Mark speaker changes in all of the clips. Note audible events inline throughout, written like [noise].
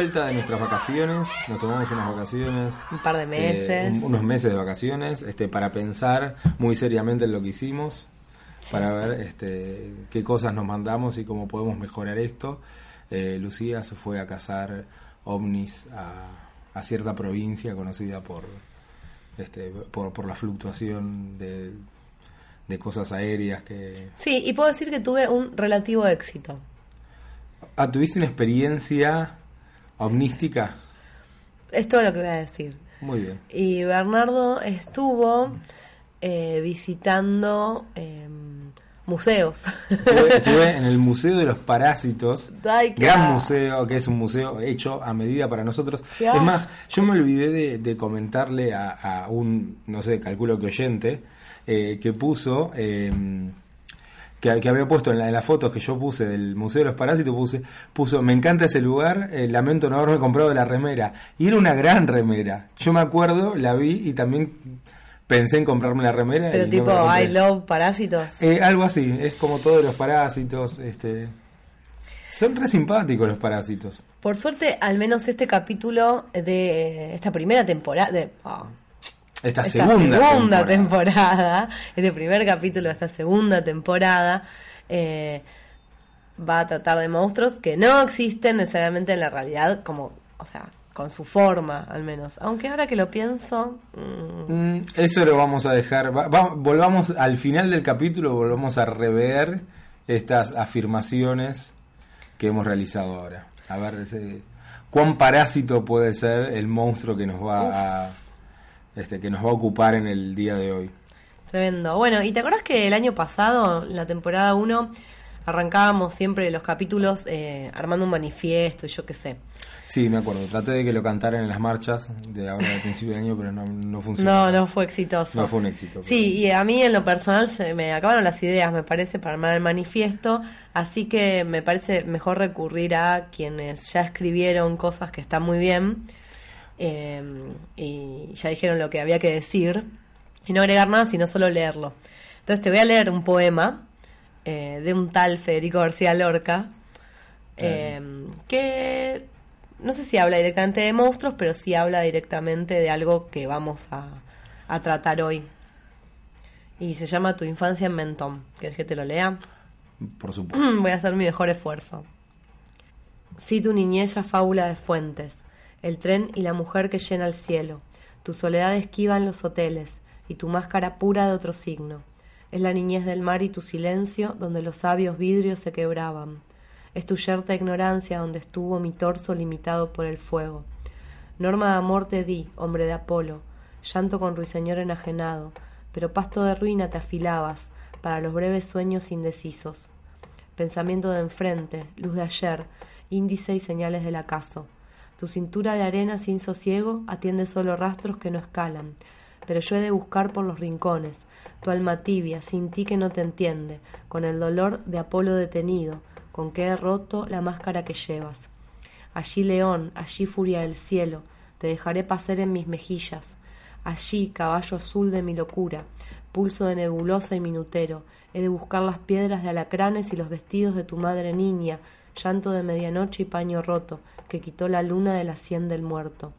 Speaker 1: vuelta de nuestras vacaciones, nos tomamos unas vacaciones.
Speaker 2: Un par de
Speaker 1: eh,
Speaker 2: meses.
Speaker 1: un- unos meses de vacaciones, este, para pensar muy seriamente en lo que hicimos,
Speaker 2: Sí.
Speaker 1: para ver este, qué cosas nos mandamos y cómo podemos mejorar esto. Eh, Lucía se fue a cazar ovnis a, a cierta provincia conocida por, este, por, por la fluctuación de, de cosas aéreas que...
Speaker 2: Sí, y puedo decir que tuve un relativo éxito.
Speaker 1: Ah, ¿tuviste una experiencia ovnística?
Speaker 2: Es todo lo que voy a decir.
Speaker 1: Muy bien.
Speaker 2: Y Bernardo estuvo eh, visitando eh, museos.
Speaker 1: Estuve, [laughs] estuve en el Museo de los Parásitos, gran museo, que es un museo hecho a medida para nosotros. Es más, yo me olvidé de, de comentarle a, a un, no sé, calculo que oyente, eh, que puso, eh, que, que había puesto en, la- en las fotos que yo puse del Museo de los Parásitos, puse, puso, me encanta ese lugar, eh, lamento no haberme comprado la remera. Y era una gran remera. Yo me acuerdo, la vi y también pensé en comprarme la remera.
Speaker 2: Pero tipo. I love parásitos.
Speaker 1: Eh, algo así, es como todos los parásitos, este... Son re simpáticos los parásitos.
Speaker 2: Por suerte, al menos este capítulo de esta primera temporada, de, oh,
Speaker 1: Esta,
Speaker 2: esta
Speaker 1: segunda, temporada.
Speaker 2: temporada, este primer capítulo de esta segunda temporada, eh, va a tratar de monstruos que no existen necesariamente en la realidad, como, o sea, con su forma al menos. Aunque ahora que lo pienso, mm,
Speaker 1: Mm, eso lo vamos a dejar. va- va- volvamos al final del capítulo, volvamos a rever estas afirmaciones que hemos realizado ahora. A ver ese- cuán parásito puede ser el monstruo que nos va a este que nos va a ocupar en el día de hoy.
Speaker 2: Tremendo. Bueno, ¿y te acuerdas que el año pasado, en la temporada 1, arrancábamos siempre los capítulos eh, armando un manifiesto y yo qué sé?
Speaker 1: Sí, me acuerdo. Traté de que lo cantaran en las marchas de ahora del principio de año, pero no, no funcionó.
Speaker 2: No, no fue exitoso.
Speaker 1: No fue un éxito.
Speaker 2: Sí, y a mí en lo personal se me acabaron las ideas, me parece, para armar el manifiesto, así que me parece mejor recurrir a quienes ya escribieron cosas que están muy bien eh, y ya dijeron lo que había que decir y no agregar nada, sino solo leerlo. Entonces te voy a leer un poema eh, de un tal Federico García Lorca, eh, que no sé si habla directamente de monstruos, pero sí habla directamente de algo que vamos a, a tratar hoy. Y se llama Tu infancia en Mentón. ¿Quieres que te lo lea?
Speaker 1: Por supuesto. [clears throat]
Speaker 2: Voy a hacer mi mejor esfuerzo. Sí, tu niñez ya fábula de fuentes, el tren y la mujer que llena el cielo, tu soledad esquiva en los hoteles y tu máscara pura de otro signo. Es la niñez del mar y tu silencio donde los sabios vidrios se quebraban. Es tu yerta ignorancia donde estuvo mi torso limitado por el fuego. Norma de amor te di, hombre de Apolo, llanto con ruiseñor enajenado, pero pasto de ruina te afilabas para los breves sueños indecisos. Pensamiento de enfrente, luz de ayer, índice y señales del acaso. Tu cintura de arena sin sosiego atiende solo rastros que no escalan, pero yo he de buscar por los rincones, tu alma tibia, sin ti que no te entiende, con el dolor de Apolo detenido, con que he roto la máscara que llevas. Allí león, allí furia del cielo, te dejaré pasar en mis mejillas. Allí, caballo azul de mi locura, pulso de nebulosa y minutero, he de buscar las piedras de alacranes y los vestidos de tu madre niña, llanto de medianoche y paño roto, que quitó la luna de la sien del muerto.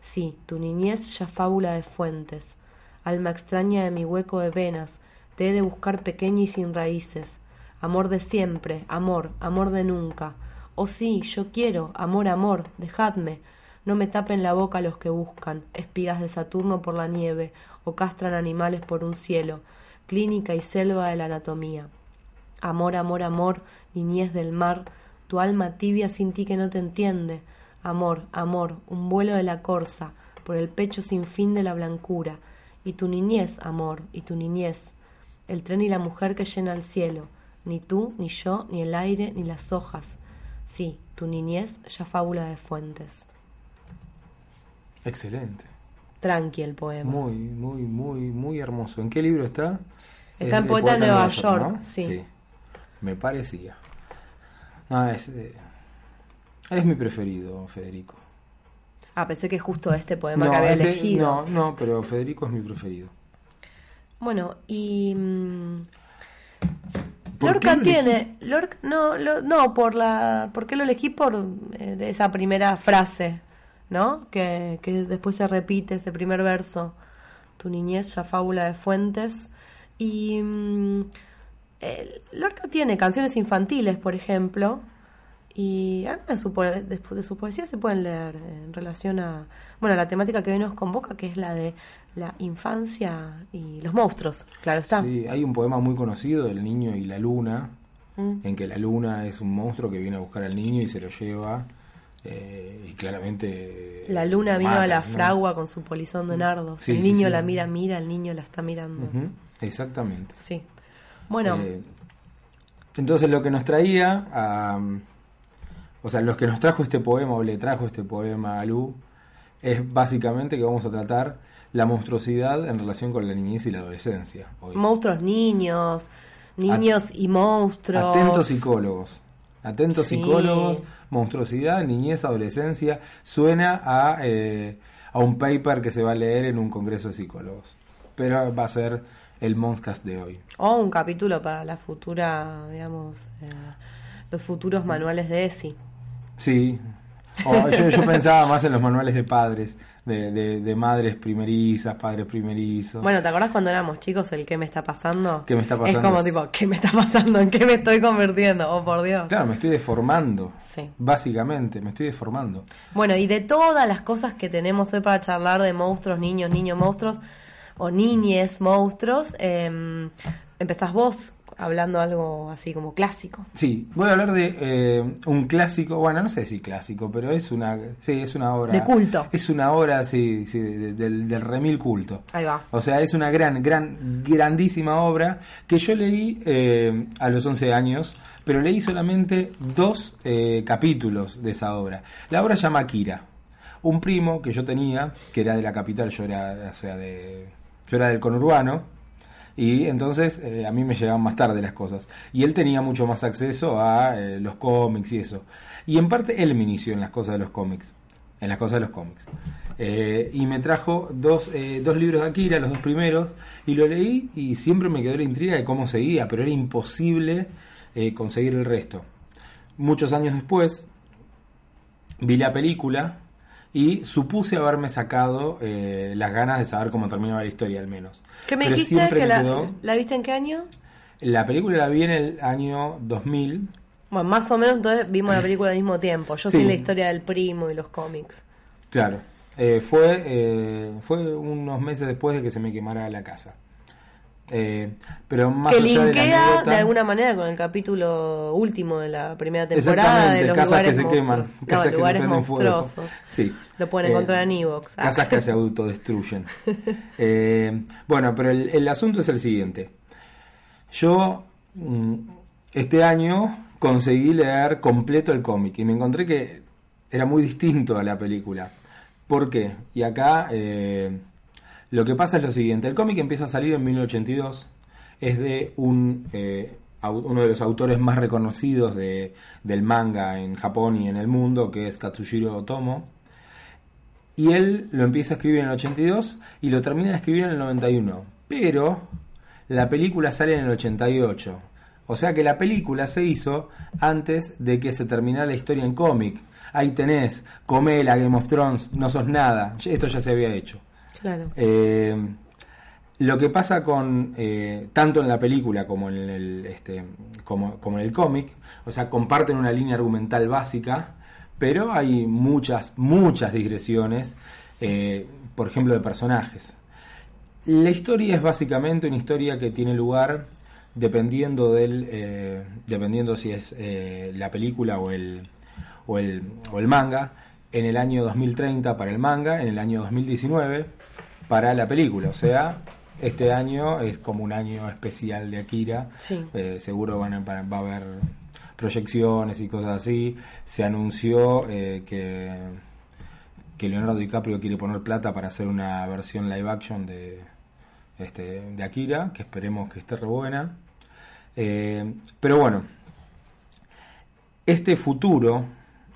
Speaker 2: Sí, tu niñez ya fábula de fuentes, alma extraña de mi hueco de venas, te he de buscar pequeña y sin raíces. Amor de siempre, amor, amor de nunca. Oh sí, yo quiero, amor, amor, dejadme. No me tapen la boca los que buscan, espigas de Saturno por la nieve, o castran animales por un cielo, clínica y selva de la anatomía. Amor, amor, amor, niñez del mar, tu alma tibia sin ti que no te entiende. Amor, amor, un vuelo de la corza, por el pecho sin fin de la blancura. Y tu niñez, amor, y tu niñez. El tren y la mujer que llena el cielo. Ni tú, ni yo, ni el aire, ni las hojas. Sí, tu niñez ya fábula de fuentes.
Speaker 1: Excelente.
Speaker 2: Tranqui el poema.
Speaker 1: Muy, muy, muy, muy hermoso. ¿En qué libro está?
Speaker 2: Está
Speaker 1: Es-
Speaker 2: en Poeta de Nueva York,
Speaker 1: ¿no?
Speaker 2: sí.
Speaker 1: Me parecía. No, es, eh, es mi preferido, Federico.
Speaker 2: Ah, pensé que justo este poema
Speaker 1: no,
Speaker 2: que había
Speaker 1: este-
Speaker 2: elegido.
Speaker 1: no, no, pero Federico es mi preferido.
Speaker 2: Bueno, y mm,
Speaker 1: ¿Por
Speaker 2: Lorca tiene, Lorca, no, lo- no, por la, ¿por qué lo elegí? Por eh, esa primera frase, ¿no? Que, que después se repite, ese primer verso, tu niñez ya fábula de fuentes. Y mm, eh, Lorca tiene canciones infantiles, por ejemplo, y de su, poe- de, de su poesía se pueden leer en relación a, bueno, la temática que hoy nos convoca, que es la de la infancia y los monstruos, claro está.
Speaker 1: Sí, hay un poema muy conocido del niño y la luna,
Speaker 2: Mm.
Speaker 1: en que la luna es un monstruo que viene a buscar al niño y se lo lleva. eh, y claramente.
Speaker 2: La luna vino
Speaker 1: mata,
Speaker 2: a la
Speaker 1: ¿no?
Speaker 2: fragua con su polizón de nardos.
Speaker 1: Sí,
Speaker 2: el niño
Speaker 1: sí.
Speaker 2: la mira, mira, el niño la está mirando.
Speaker 1: Exactamente.
Speaker 2: Sí. Bueno,
Speaker 1: Eh, entonces lo que nos traía, a, o sea, los que nos trajo este poema o le trajo este poema a Lu, es básicamente que vamos a tratar la monstruosidad en relación con la niñez y la adolescencia. hoy.
Speaker 2: monstruos niños, niños y monstruos.
Speaker 1: Atentos psicólogos. Atentos
Speaker 2: Sí.
Speaker 1: psicólogos, monstruosidad, niñez, adolescencia. Suena a, eh, a un paper que se va a leer en un congreso de psicólogos. Pero va a ser el Monstcast de hoy.
Speaker 2: O un capítulo para la futura, digamos, eh, los futuros manuales de ESI.
Speaker 1: Sí. Yo pensaba más en los manuales de padres, de, de, de madres primerizas, padres primerizos.
Speaker 2: Bueno, ¿te acordás cuando éramos chicos el qué me está pasando?
Speaker 1: ¿Qué me está pasando?
Speaker 2: Es como tipo, ¿qué me está pasando? ¿En qué me estoy convirtiendo? Oh, por Dios.
Speaker 1: Claro, me estoy deformando.
Speaker 2: Sí.
Speaker 1: Básicamente, me estoy deformando.
Speaker 2: Bueno, y de todas las cosas que tenemos hoy para charlar de monstruos, niños, niños, monstruos, o niñes, monstruos, eh, empezás vos hablando algo así como clásico.
Speaker 1: Sí, voy a hablar de eh, un clásico, bueno, no sé si clásico, pero es una, sí, es una obra.
Speaker 2: De culto.
Speaker 1: Es una obra, sí, sí, de- del, del remil culto.
Speaker 2: Ahí va.
Speaker 1: O sea, es una gran, gran, grandísima obra que yo leí eh, a los 11 años, pero leí solamente dos eh, capítulos de esa obra. La obra se llama Akira. Un primo que yo tenía, que era de la capital, yo era, o sea, de, yo era del conurbano, y entonces eh, a mí me llegaban más tarde las cosas. Y él tenía mucho más acceso a eh, los cómics y eso. Y en parte él me inició en las cosas de los cómics. En las cosas de los cómics. Eh, y me trajo dos, dos libros de Akira, los dos primeros, y lo leí y siempre me quedó la intriga de cómo seguía, pero era imposible conseguir el resto. Muchos años después vi la película y supuse haberme sacado eh, las ganas de saber cómo terminaba la historia al menos.
Speaker 2: ¿Qué me
Speaker 1: Pero
Speaker 2: dijiste?
Speaker 1: siempre
Speaker 2: ¿Que
Speaker 1: me
Speaker 2: la,
Speaker 1: quedó-
Speaker 2: la viste en qué año?
Speaker 1: La película la vi en el año 2000.
Speaker 2: Bueno, más o menos entonces vimos la película al mismo tiempo. Yo
Speaker 1: Sí.
Speaker 2: la historia del primo y los cómics.
Speaker 1: Claro. Eh, fue, eh, fue unos meses después de que se me quemara la casa. Eh, pero más
Speaker 2: que
Speaker 1: allá de la
Speaker 2: linkea
Speaker 1: anécdota-
Speaker 2: de alguna manera con el capítulo último de la primera temporada de los
Speaker 1: casas que se queman.
Speaker 2: No,
Speaker 1: casas que se fuego.
Speaker 2: monstruosos.
Speaker 1: Sí.
Speaker 2: Lo pueden
Speaker 1: Eh,
Speaker 2: encontrar en Evox. Ah.
Speaker 1: Casas que se autodestruyen. [laughs] Eh, bueno, pero el, el asunto es el siguiente. Yo mm, este año conseguí leer completo el cómic y me encontré que era muy distinto a la película. ¿Por qué? Y acá eh, lo que pasa es lo siguiente. El cómic empieza a salir en 1982. Es de un, eh, uno de los autores más reconocidos de, del manga en Japón y en el mundo, que es Katsushiro Otomo. Y él lo empieza a escribir en el 82 y lo termina de escribir en el 91. Pero la película sale en el 88. O sea que la película se hizo antes de que se terminara la historia en cómic. Ahí tenés, comela Game of Thrones, no sos nada. Esto ya se había hecho. Eh, lo que pasa con eh, tanto en la película como en el este como, en el cómic, o sea, comparten una línea argumental básica, pero hay muchas muchas digresiones, eh, por ejemplo, de personajes. La historia es básicamente una historia que tiene lugar dependiendo del dependiendo si es la película o el o el o el manga en el año 2030 para el manga, en el año 2019 para la película, o sea, este año es como un año especial de Akira.
Speaker 2: Sí.
Speaker 1: Eh, seguro van a- va va a haber proyecciones y cosas así. Se anunció eh, que, que Leonardo DiCaprio quiere poner plata para hacer una versión live action de, este, de Akira, que esperemos que esté re buena. Eh, pero bueno, este futuro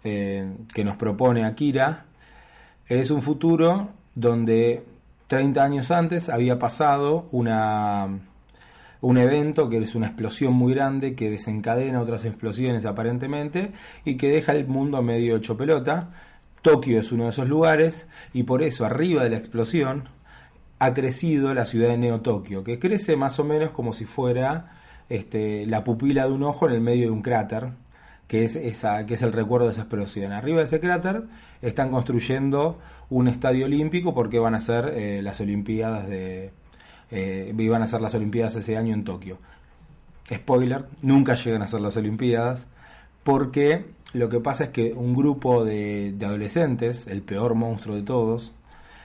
Speaker 1: eh, que nos propone Akira es un futuro donde 30 años antes había pasado una, un evento que es una explosión muy grande que desencadena otras explosiones aparentemente y que deja el mundo medio hecho pelota. Tokio es uno de esos lugares y por eso arriba de la explosión ha crecido la ciudad de Neo Tokio, que crece más o menos como si fuera este, la pupila de un ojo en el medio de un cráter, que es, esa, que es el recuerdo de esa explosión. Arriba de ese cráter están construyendo un estadio olímpico porque van a ser eh, las Olimpiadas de, eh, iban a ser las Olimpiadas ese año en Tokio. Spoiler, nunca llegan a ser las Olimpiadas porque lo que pasa es que un grupo de, adolescentes, el peor monstruo de todos,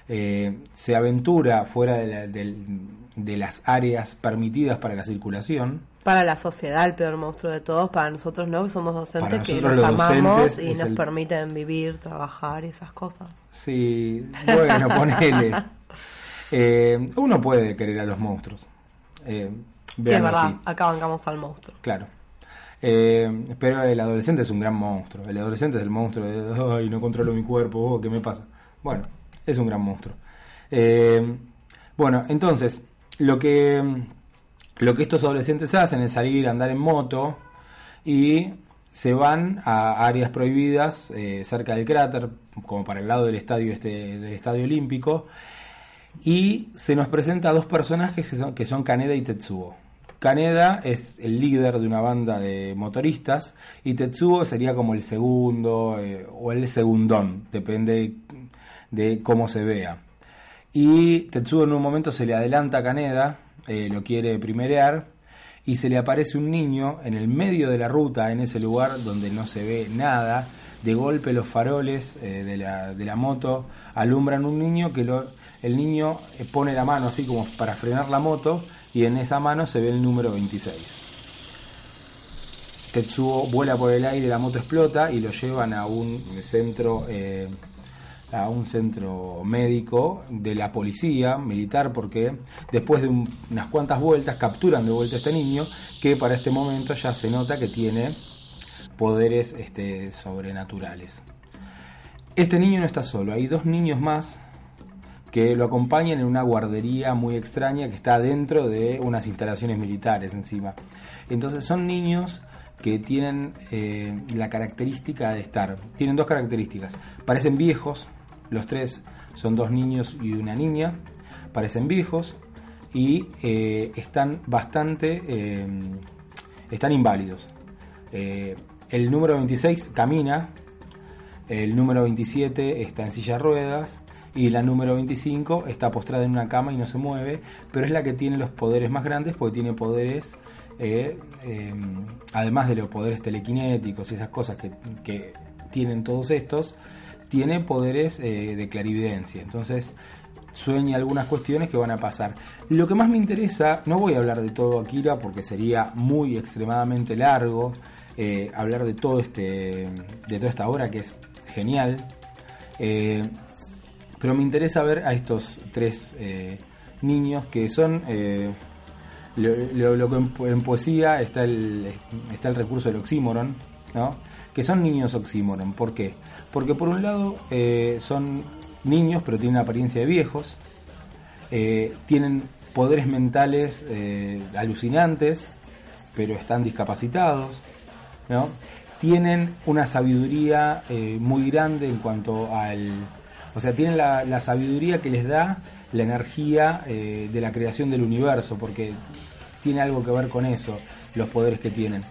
Speaker 1: eh, se aventura fuera de, las áreas permitidas para la circulación.
Speaker 2: Para la sociedad, el peor monstruo de todos, para nosotros no, que somos docentes que los, amamos y nos permiten vivir, trabajar y esas cosas.
Speaker 1: Sí, bueno, ponele. [laughs] Eh, uno puede querer a los monstruos.
Speaker 2: Eh, sí, es verdad, acá bancamos al monstruo.
Speaker 1: Claro. Eh, pero el adolescente es un gran monstruo. El adolescente es el monstruo de, ay, no controlo mi cuerpo, oh, ¿qué me pasa? Bueno, es un gran monstruo. Eh, bueno, entonces, lo que, lo que estos adolescentes hacen es salir a andar en moto y se van a áreas prohibidas cerca del cráter, como para el lado del estadio, este, del estadio olímpico, y se nos presenta a dos personajes que son, que son Kaneda y Tetsuo. Kaneda es el líder de una banda de motoristas y Tetsuo sería como el segundo eh, o el segundón, depende de cómo se vea. Y Tetsuo en un momento se le adelanta a Kaneda, eh, lo quiere primerear y se le aparece un niño en el medio de la ruta, en ese lugar donde no se ve nada. De golpe los faroles eh, de, la, de, la, moto alumbran un niño que lo, el niño eh, pone la mano así como para frenar la moto y en esa mano se ve el número 26. Tetsuo vuela por el aire, la moto explota y lo llevan a un centro a un centro médico de la policía militar porque después de unas cuantas vueltas capturan de vuelta a este niño que para este momento ya se nota que tiene poderes este, sobrenaturales. Este niño no está solo, hay dos niños más que lo acompañan en una guardería muy extraña que está dentro de unas instalaciones militares encima. Entonces son niños que tienen eh, la característica de estar, tienen dos características, parecen viejos, los tres son dos niños y una niña, parecen viejos y eh, están bastante, eh, están inválidos. Eh, el número 26 camina, el número 27 está en silla de ruedas. Y la número 25 está postrada en una cama y no se mueve, pero es la que tiene los poderes más grandes porque tiene poderes, además de los poderes telequinéticos y esas cosas que tienen todos estos, tiene poderes eh, de clarividencia. Entonces sueña algunas cuestiones que van a pasar. Lo que más me interesa, no voy a hablar de todo Akira porque sería muy extremadamente largo eh, hablar de todo este, de toda esta obra que es genial. Eh, pero me interesa ver a estos tres niños que son lo, que en, poesía está el, está el recurso del oxímoron, ¿no? que son niños oxímoron. ¿Por qué? Porque por un lado eh, son niños, pero tienen apariencia de viejos, eh, tienen poderes mentales eh, alucinantes, pero están discapacitados, ¿no? Tienen una sabiduría muy grande en cuanto al... O sea, tienen la sabiduría que les da la energía de la creación del universo, porque tiene algo que ver con eso, los poderes que tienen.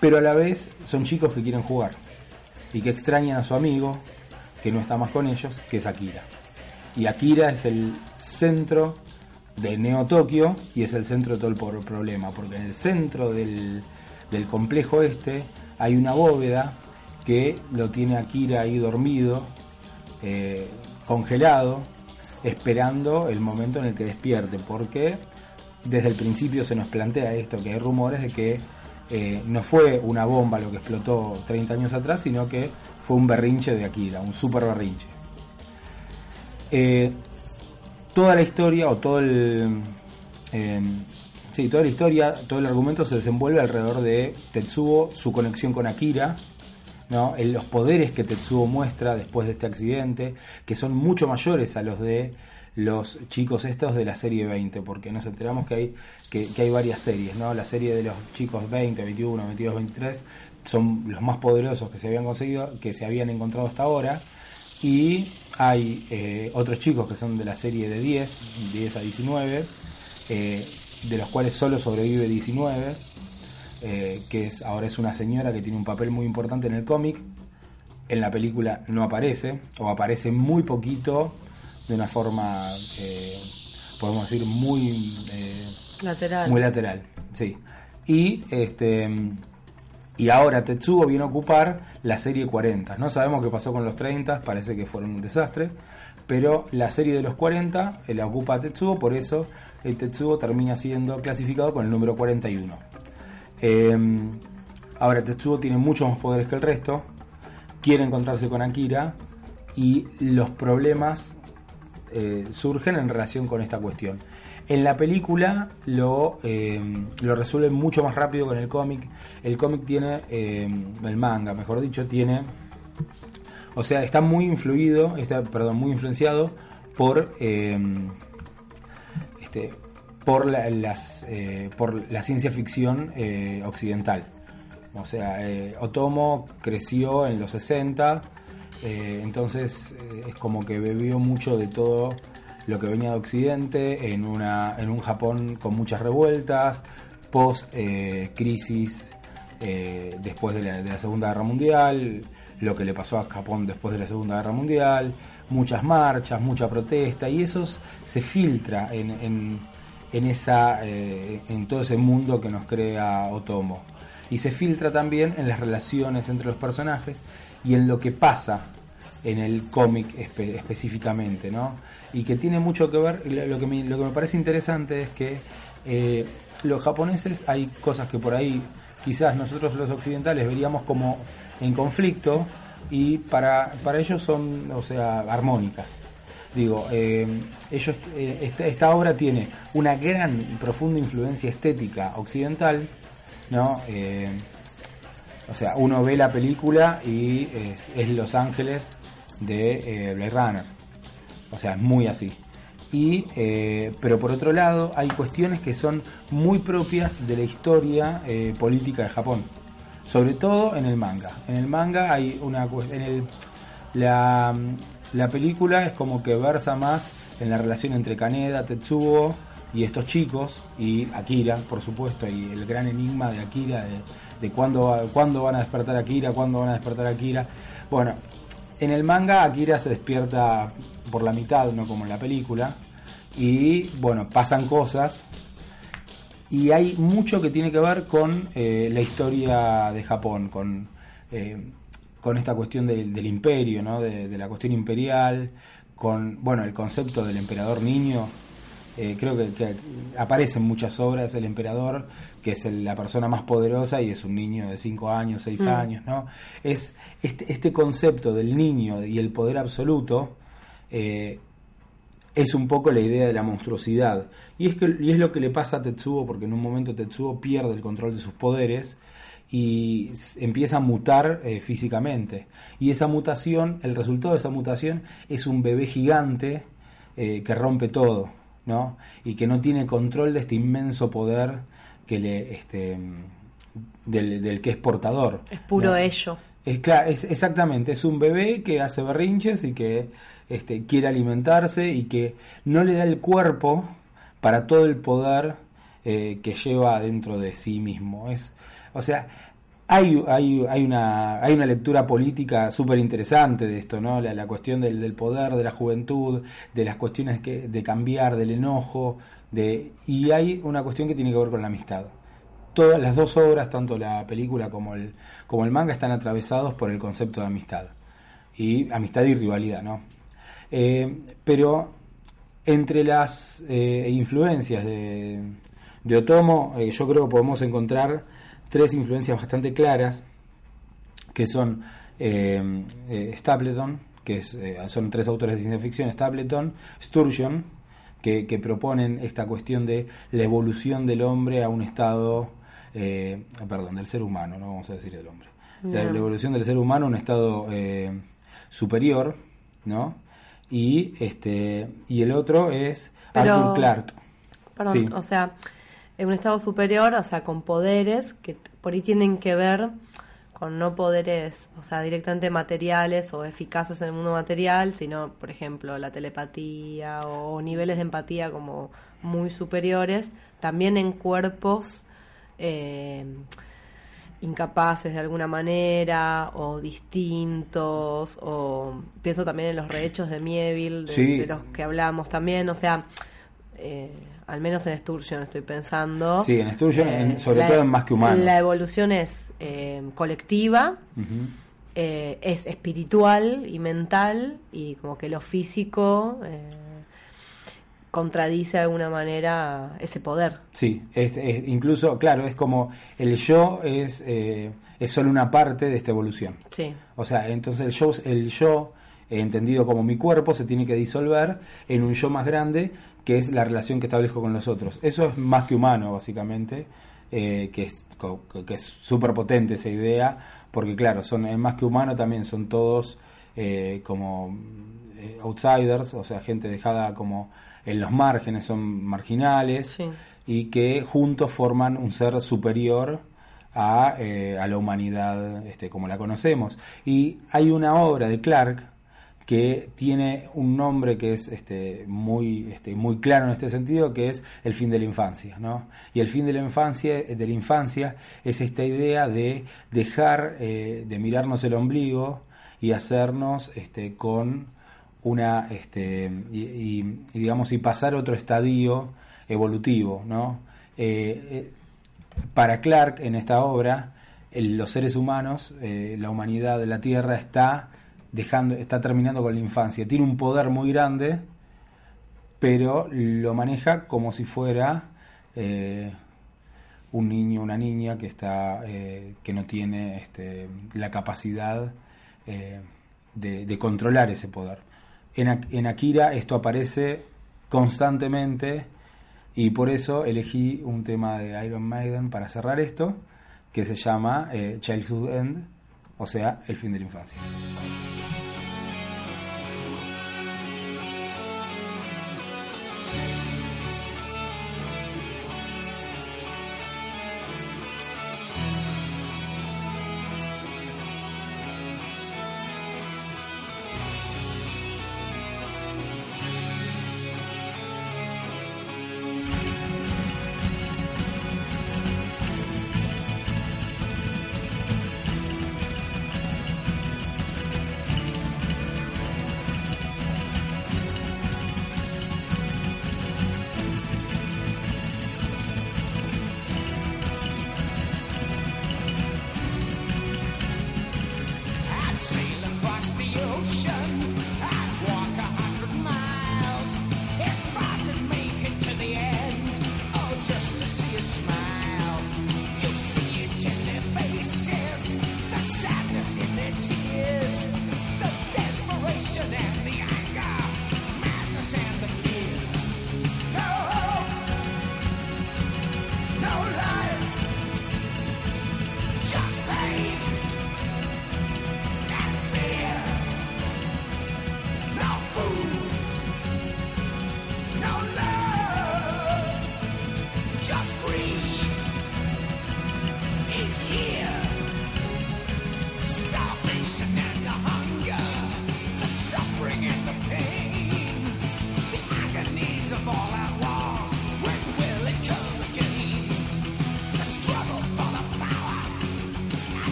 Speaker 1: Pero a la vez son chicos que quieren jugar y que extrañan a su amigo, que no está más con ellos, que es Akira. Y Akira es el centro de Neo Tokio y es el centro de todo el problema, porque en el centro del, complejo este hay una bóveda que lo tiene Akira ahí dormido, eh, congelado, esperando el momento en el que despierte, porque desde el principio se nos plantea esto, que hay rumores de que eh, no fue una bomba lo que explotó 30 años atrás, sino que fue un berrinche de Akira, un super berrinche. Eh, toda la historia o todo el... Eh, sí, toda la historia, todo el argumento se desenvuelve alrededor de Tetsuo, su conexión con Akira ¿no? Los poderes que Tetsuo muestra después de este accidente, que son mucho mayores a los de los chicos estos de la serie 20, porque nos enteramos que hay, que, hay varias series, ¿no? La serie de los chicos 20, 21, 22, 23 son los más poderosos que se habían conseguido, que se habían encontrado hasta ahora, y hay eh, otros chicos que son de la serie de 10, 10 a 19, eh, de los cuales solo sobrevive 19, eh, que es ahora es una señora que tiene un papel muy importante en el cómic, en la película no aparece, o aparece muy poquito de una forma, eh, podemos decir, muy
Speaker 2: eh, lateral.
Speaker 1: Muy lateral, sí. Y este y ahora Tetsuo viene a ocupar la serie 40. No sabemos qué pasó con los 30, parece que fueron un desastre, pero la serie de los 40 eh, la ocupa Tetsuo, por eso el Tetsuo termina siendo clasificado con el número 41. ahora Tetsuo tiene muchos más poderes que el resto, quiere encontrarse con Akira y los problemas eh, surgen en relación con esta cuestión. En la película lo, eh, lo resuelven mucho más rápido con el cómic. El cómic tiene, eh, el manga, mejor dicho, tiene, o sea, está muy influido, está, perdón, muy influenciado por, este, por, las, por la ciencia ficción occidental. O sea, Otomo creció en los 60 eh, entonces eh, es como que bebió mucho de todo lo que venía de Occidente en, una, en un Japón con muchas revueltas, post eh, crisis después de la, Segunda Guerra Mundial, lo que le pasó a Japón después de la Segunda Guerra Mundial, muchas marchas, mucha protesta y eso se filtra en, en, esa, en todo ese mundo que nos crea Otomo. Y se filtra también en las relaciones entre los personajes y en lo que pasa en el cómic específicamente, ¿no? Y que tiene mucho que ver, lo que me, lo que me parece interesante es que eh, los japoneses hay cosas que por ahí quizás nosotros los occidentales veríamos como en conflicto y para, para ellos son, o sea, armónicas. Digo, eh, ellos, eh, esta, esta, obra tiene una gran y profunda influencia estética occidental, ¿no? O sea, uno ve la película y es, Los Ángeles de eh, Blade Runner. O sea, es muy así. Y, eh, pero por otro lado, hay cuestiones que son muy propias de la historia eh, política de Japón. Sobre todo en el manga. En el manga hay una en la, la película es como que versa más en la relación entre Kaneda, Tetsuo y estos chicos, y Akira, por supuesto, y el gran enigma de Akira, de, de cuándo, cuándo van a despertar Akira, cuándo van a despertar Akira. Bueno, en el manga Akira se despierta por la mitad, no como en la película, y bueno, pasan cosas. Y hay mucho que tiene que ver con eh, la historia de Japón, con, eh, con esta cuestión del, imperio, ¿no? de, de la cuestión imperial, con bueno el concepto del emperador niño, eh, creo que, aparece en muchas obras el emperador, que es la persona más poderosa y es un niño de 5 años, 6 mm. años, ¿no? Es este, este, concepto del niño y el poder absoluto eh, es un poco la idea de la monstruosidad. Y es, que, y es lo que le pasa a Tetsuo, porque en un momento Tetsuo pierde el control de sus poderes y empieza a mutar eh, físicamente. Y esa mutación, el resultado de esa mutación es un bebé gigante que rompe todo. ¿No? Y que no tiene control de este inmenso poder que le, este, del, que es portador.
Speaker 2: Es puro ello.
Speaker 1: Es, claro, es, exactamente, es un bebé que hace berrinches y que este, quiere alimentarse y que no le da el cuerpo para todo el poder eh, que lleva dentro de sí mismo. Es, o sea, hay, hay, hay, una, hay una lectura política súper interesante de esto, ¿no? La, cuestión del, del, poder, de la juventud, de las cuestiones que, de cambiar, del enojo, de, y hay una cuestión que tiene que ver con la amistad. Todas las dos obras, tanto la película como el, como el manga, están atravesados por el concepto de amistad. Y amistad y rivalidad, ¿no? Eh, pero entre las eh, influencias de, de Otomo, eh, yo creo que podemos encontrar tres influencias bastante claras, que son eh, eh, Stapleton, que eh, son tres autores de ciencia ficción, Stapleton, Sturgeon, que, proponen esta cuestión de la evolución del hombre a un estado, perdón, del ser humano, no vamos a decir el hombre, la evolución del ser humano a un estado eh, superior, ¿no? Y este y el otro es
Speaker 2: Pero-
Speaker 1: Arthur Clarke.
Speaker 2: Perdón,
Speaker 1: Sí.
Speaker 2: o sea, en un estado superior, o sea, con poderes que por ahí tienen que ver con no poderes, o sea, directamente materiales o eficaces en el mundo material, sino, por ejemplo, la telepatía o niveles de empatía como muy superiores, también en cuerpos eh, incapaces de alguna manera o distintos o pienso también en los rehechos de Mieville de,
Speaker 1: Sí.
Speaker 2: de los que hablamos también o sea eh, al menos en Sturgeon estoy pensando
Speaker 1: Sí, en Sturgeon, en-
Speaker 2: Eh,
Speaker 1: sobre
Speaker 2: la-
Speaker 1: todo en Más que Humano.
Speaker 2: la evolución es eh, colectiva eh, es espiritual y mental y como que lo físico eh, contradice de alguna manera ese poder
Speaker 1: Sí, es- es- incluso, claro, es como el yo es, eh, es solo una parte de esta evolución.
Speaker 2: sí
Speaker 1: O sea, entonces el yo, el yo, entendido como mi cuerpo, se tiene que disolver en un yo más grande, que es la relación que establezco con los otros. Eso es más que humano, básicamente, eh, que es que es súper potente esa idea, porque claro, son más que humano también son todos eh, como eh, outsiders, o sea, gente dejada como en los márgenes, son marginales
Speaker 2: Sí.
Speaker 1: y que juntos forman un ser superior a, eh, a la humanidad este, como la conocemos. Y hay una obra de Clark que tiene un nombre que es este, muy, este, muy claro en este sentido, que es el fin de la infancia. ¿no? Y el fin de la infancia, de la infancia es esta idea de dejar eh, de mirarnos el ombligo y hacernos este, con una este y, digamos y pasar otro estadio evolutivo no Eh, eh, para Clark en esta obra el- los seres humanos la humanidad de la tierra está dejando está terminando con la infancia. Tiene un poder muy grande pero lo maneja como si fuera eh, un niño una niña que está eh, que no tiene este, la capacidad eh, de, de controlar ese poder. En, en Akira esto aparece constantemente y por eso elegí un tema de Iron Maiden para cerrar esto que se llama Childhood End o sea el fin de la infancia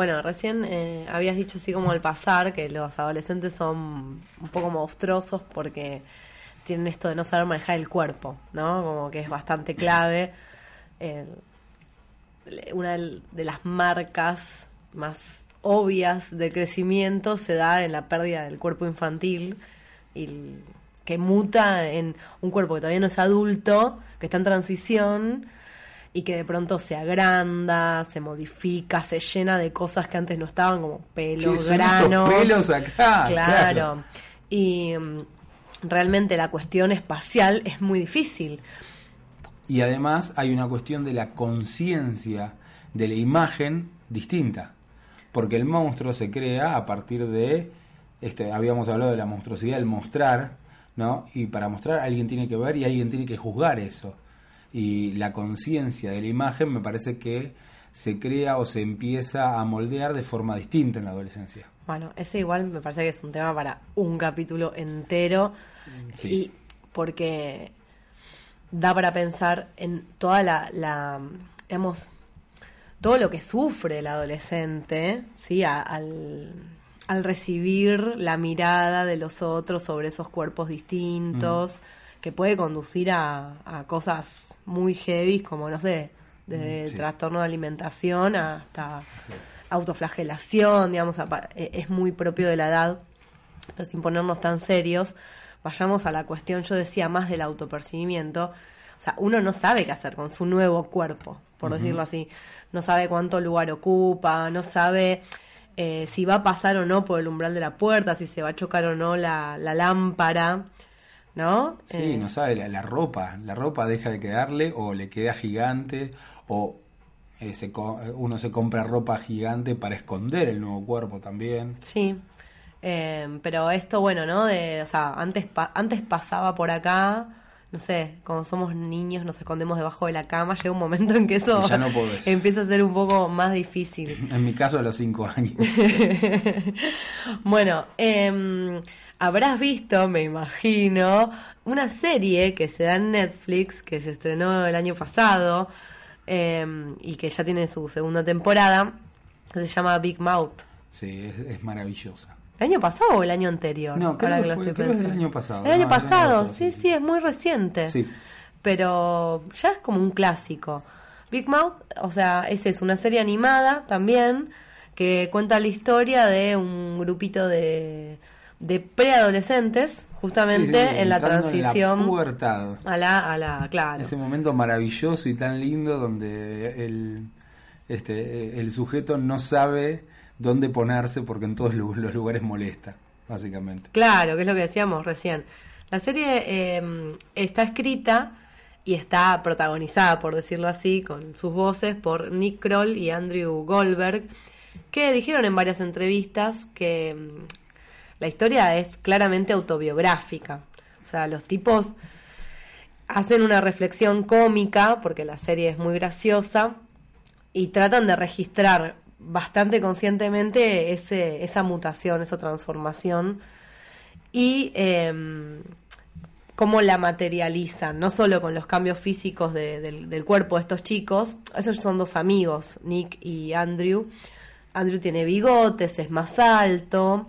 Speaker 2: Bueno, recién eh, habías dicho así como al pasar que los adolescentes son un poco monstruosos porque tienen esto de no saber manejar el cuerpo, ¿no? Como que es bastante clave. Eh, una de las marcas más obvias de crecimiento se da en la pérdida del cuerpo infantil y que muta en un cuerpo que todavía no es adulto, que está en transición y que de pronto se agranda, se modifica, se llena de cosas que antes no estaban, como pelos, granos.
Speaker 1: pelos acá.
Speaker 2: Claro. Y mm, realmente la cuestión espacial es muy difícil.
Speaker 1: Y además hay una cuestión de la conciencia de la imagen distinta. Porque el monstruo se crea a partir de, este, habíamos hablado de la monstruosidad, el mostrar, ¿no? Y para mostrar alguien tiene que ver y alguien tiene que juzgar eso. Y la conciencia de la imagen me parece que se crea o se empieza a moldear de forma distinta en la adolescencia.
Speaker 2: Bueno, ese igual me parece que es un tema para un capítulo entero. Sí. Y porque da para pensar en toda la, la digamos, todo lo que sufre el adolescente, ¿sí? al, al, recibir la mirada de los otros sobre esos cuerpos distintos, mm. Que puede conducir a, a, cosas muy heavy, como, no sé, de trastorno de alimentación hasta autoflagelación, digamos, e, es muy propio de la edad, pero sin ponernos tan serios, vayamos a la cuestión, yo decía más del autopercibimiento, o sea, uno no sabe qué hacer con su nuevo cuerpo, por decirlo así. No sabe cuánto lugar ocupa, no sabe eh, si va a pasar o no por el umbral de la puerta, si se va a chocar o no la, lámpara, ¿no?
Speaker 1: Sí, eh, no sabe la, ropa, la ropa deja de quedarle o le queda gigante o eh, uno se compra ropa gigante para esconder el nuevo cuerpo también.
Speaker 2: Sí. pero esto, bueno, ¿no? De, o sea, antes, antes pasaba por acá, no sé, cuando somos niños nos escondemos debajo de la cama, llega un momento en que eso empieza a ser un poco más difícil. [laughs]
Speaker 1: En mi caso a los cinco años. [laughs]
Speaker 2: bueno, eh, habrás visto, me imagino, una serie que se da en Netflix, que se estrenó el año pasado em, y que ya tiene su segunda temporada, que se llama Big Mouth.
Speaker 1: Sí, es maravillosa.
Speaker 2: ¿El año pasado o el año anterior?
Speaker 1: No, creo, que, fue, creo es del año pasado.
Speaker 2: El año pasado, sí, sí, es muy reciente. Sí. Pero ya es como un clásico. Big Mouth, o sea, esa es una serie animada también que cuenta la historia de un grupito de, de preadolescentes justamente en la transición a la a la claro
Speaker 1: ese momento maravilloso y tan lindo donde el este el sujeto no sabe dónde ponerse porque en todos [laughs] los lugares molesta, básicamente.
Speaker 2: Claro, que es lo que decíamos recién. La serie em, está escrita y está protagonizada, por decirlo así, con sus voces por Nick Kroll y Andrew Goldberg, que dijeron en varias entrevistas que em, la historia es claramente autobiográfica. O sea, los tipos hacen una reflexión cómica, porque la serie es muy graciosa, y tratan de registrar bastante conscientemente ese, esa mutación, esa transformación y eh, cómo la materializan, no solo con los cambios físicos del, cuerpo de estos chicos, esos son dos amigos, Nick y Andrew. Andrew tiene bigotes, es más alto,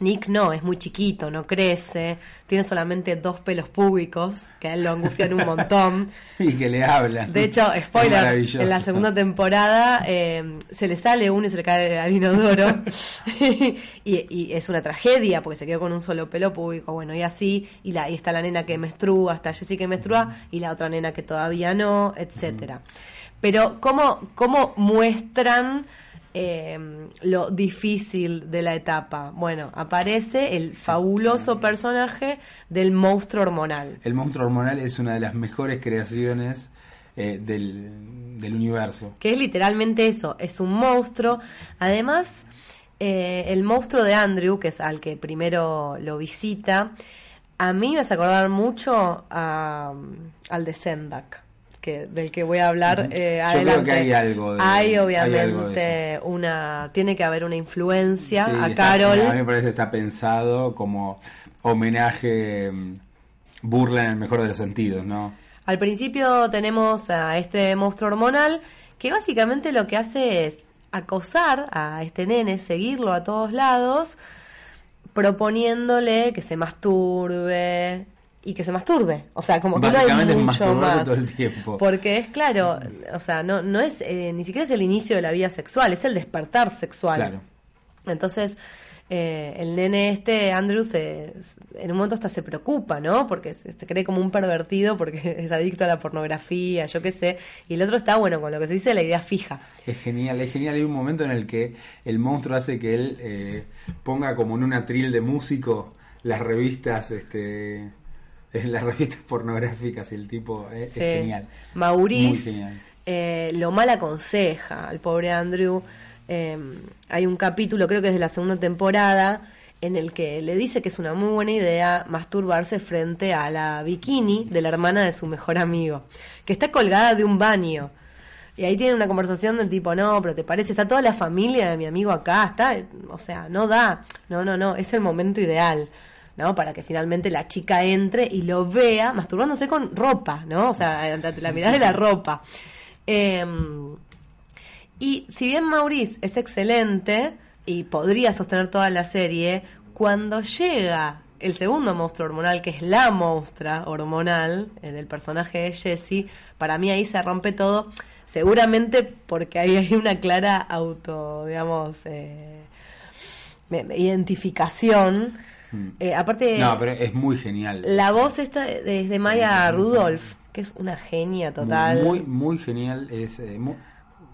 Speaker 2: Nick no, es muy chiquito, no crece, tiene solamente dos pelos públicos, que a él lo angustian un montón. [laughs]
Speaker 1: y que le hablan.
Speaker 2: De hecho, spoiler, en la segunda temporada eh, se le sale uno y se le cae al inodoro. [laughs] [laughs] y, es una tragedia porque se quedó con un solo pelo público, bueno, y así, y, la, y está la nena que menstrua, está Jessie que menstrua, y la otra nena que todavía no, etcétera. Pero, ¿cómo, cómo muestran eh, lo difícil de la etapa. Bueno, aparece el fabuloso personaje del monstruo hormonal.
Speaker 1: El monstruo hormonal es una de las mejores creaciones eh, del, del, universo.
Speaker 2: Que es literalmente eso, es un monstruo. Además, eh, el monstruo de Andrew, que es al que primero lo visita, a mí me hace acordar mucho a, al de Sendak que del que voy a hablar eh,
Speaker 1: Yo creo que hay algo.
Speaker 2: hay obviamente una, tiene que haber una influencia a Carol.
Speaker 1: A mí me parece que está pensado como homenaje, mm, burla en el mejor de los sentidos, ¿no?
Speaker 2: Al principio tenemos a este monstruo hormonal que básicamente lo que hace es acosar a este nene, seguirlo a todos lados, proponiéndole que se masturbe y que se masturbe. O sea, como que no hay
Speaker 1: Básicamente
Speaker 2: mucho más.
Speaker 1: todo el tiempo.
Speaker 2: Porque es claro, o sea, no, no es, eh, ni siquiera es el inicio de la vida sexual, es el despertar sexual.
Speaker 1: Claro.
Speaker 2: Entonces, eh, el nene este, Andrew, se, en un momento hasta se preocupa, ¿no? Porque se, se cree como un pervertido porque [laughs] es adicto a la pornografía, yo qué sé. Y el otro está, bueno, con lo que se dice la idea fija.
Speaker 1: Es genial, es genial. Hay un momento en el que el monstruo hace que él eh, ponga como en un atril de músico las revistas, este, eh, las [laughs] revistas pornográficas y el tipo eh, es,
Speaker 2: Sí.
Speaker 1: genial.
Speaker 2: Maurice eh, lo mal aconseja al pobre Andrew. Eh, hay un capítulo, creo que es de la segunda temporada, en el que le dice que es una muy buena idea masturbarse frente a la bikini de la hermana de su mejor amigo, que está colgada de un baño. Y ahí tiene una conversación del tipo, no, pero te parece, está toda la familia de mi amigo acá, está, o sea, no da, no, no, no, es el momento ideal, ¿no? Para que finalmente la chica entre y lo vea masturbándose con ropa, ¿no? O sea, ante la mirada de la ropa. Em, y si bien Maurice es excelente y podría sostener toda la serie, cuando llega el segundo monstruo hormonal, que es la monstrua hormonal eh, del personaje de Jessie, para mí ahí se rompe todo, seguramente porque ahí hay una clara auto, digamos, eh, identificación. Eh, aparte.
Speaker 1: No, pero es muy genial.
Speaker 2: la voz esta es de Maya Rudolph, que es una genia total.
Speaker 1: Muy, muy genial. Es, eh, mu-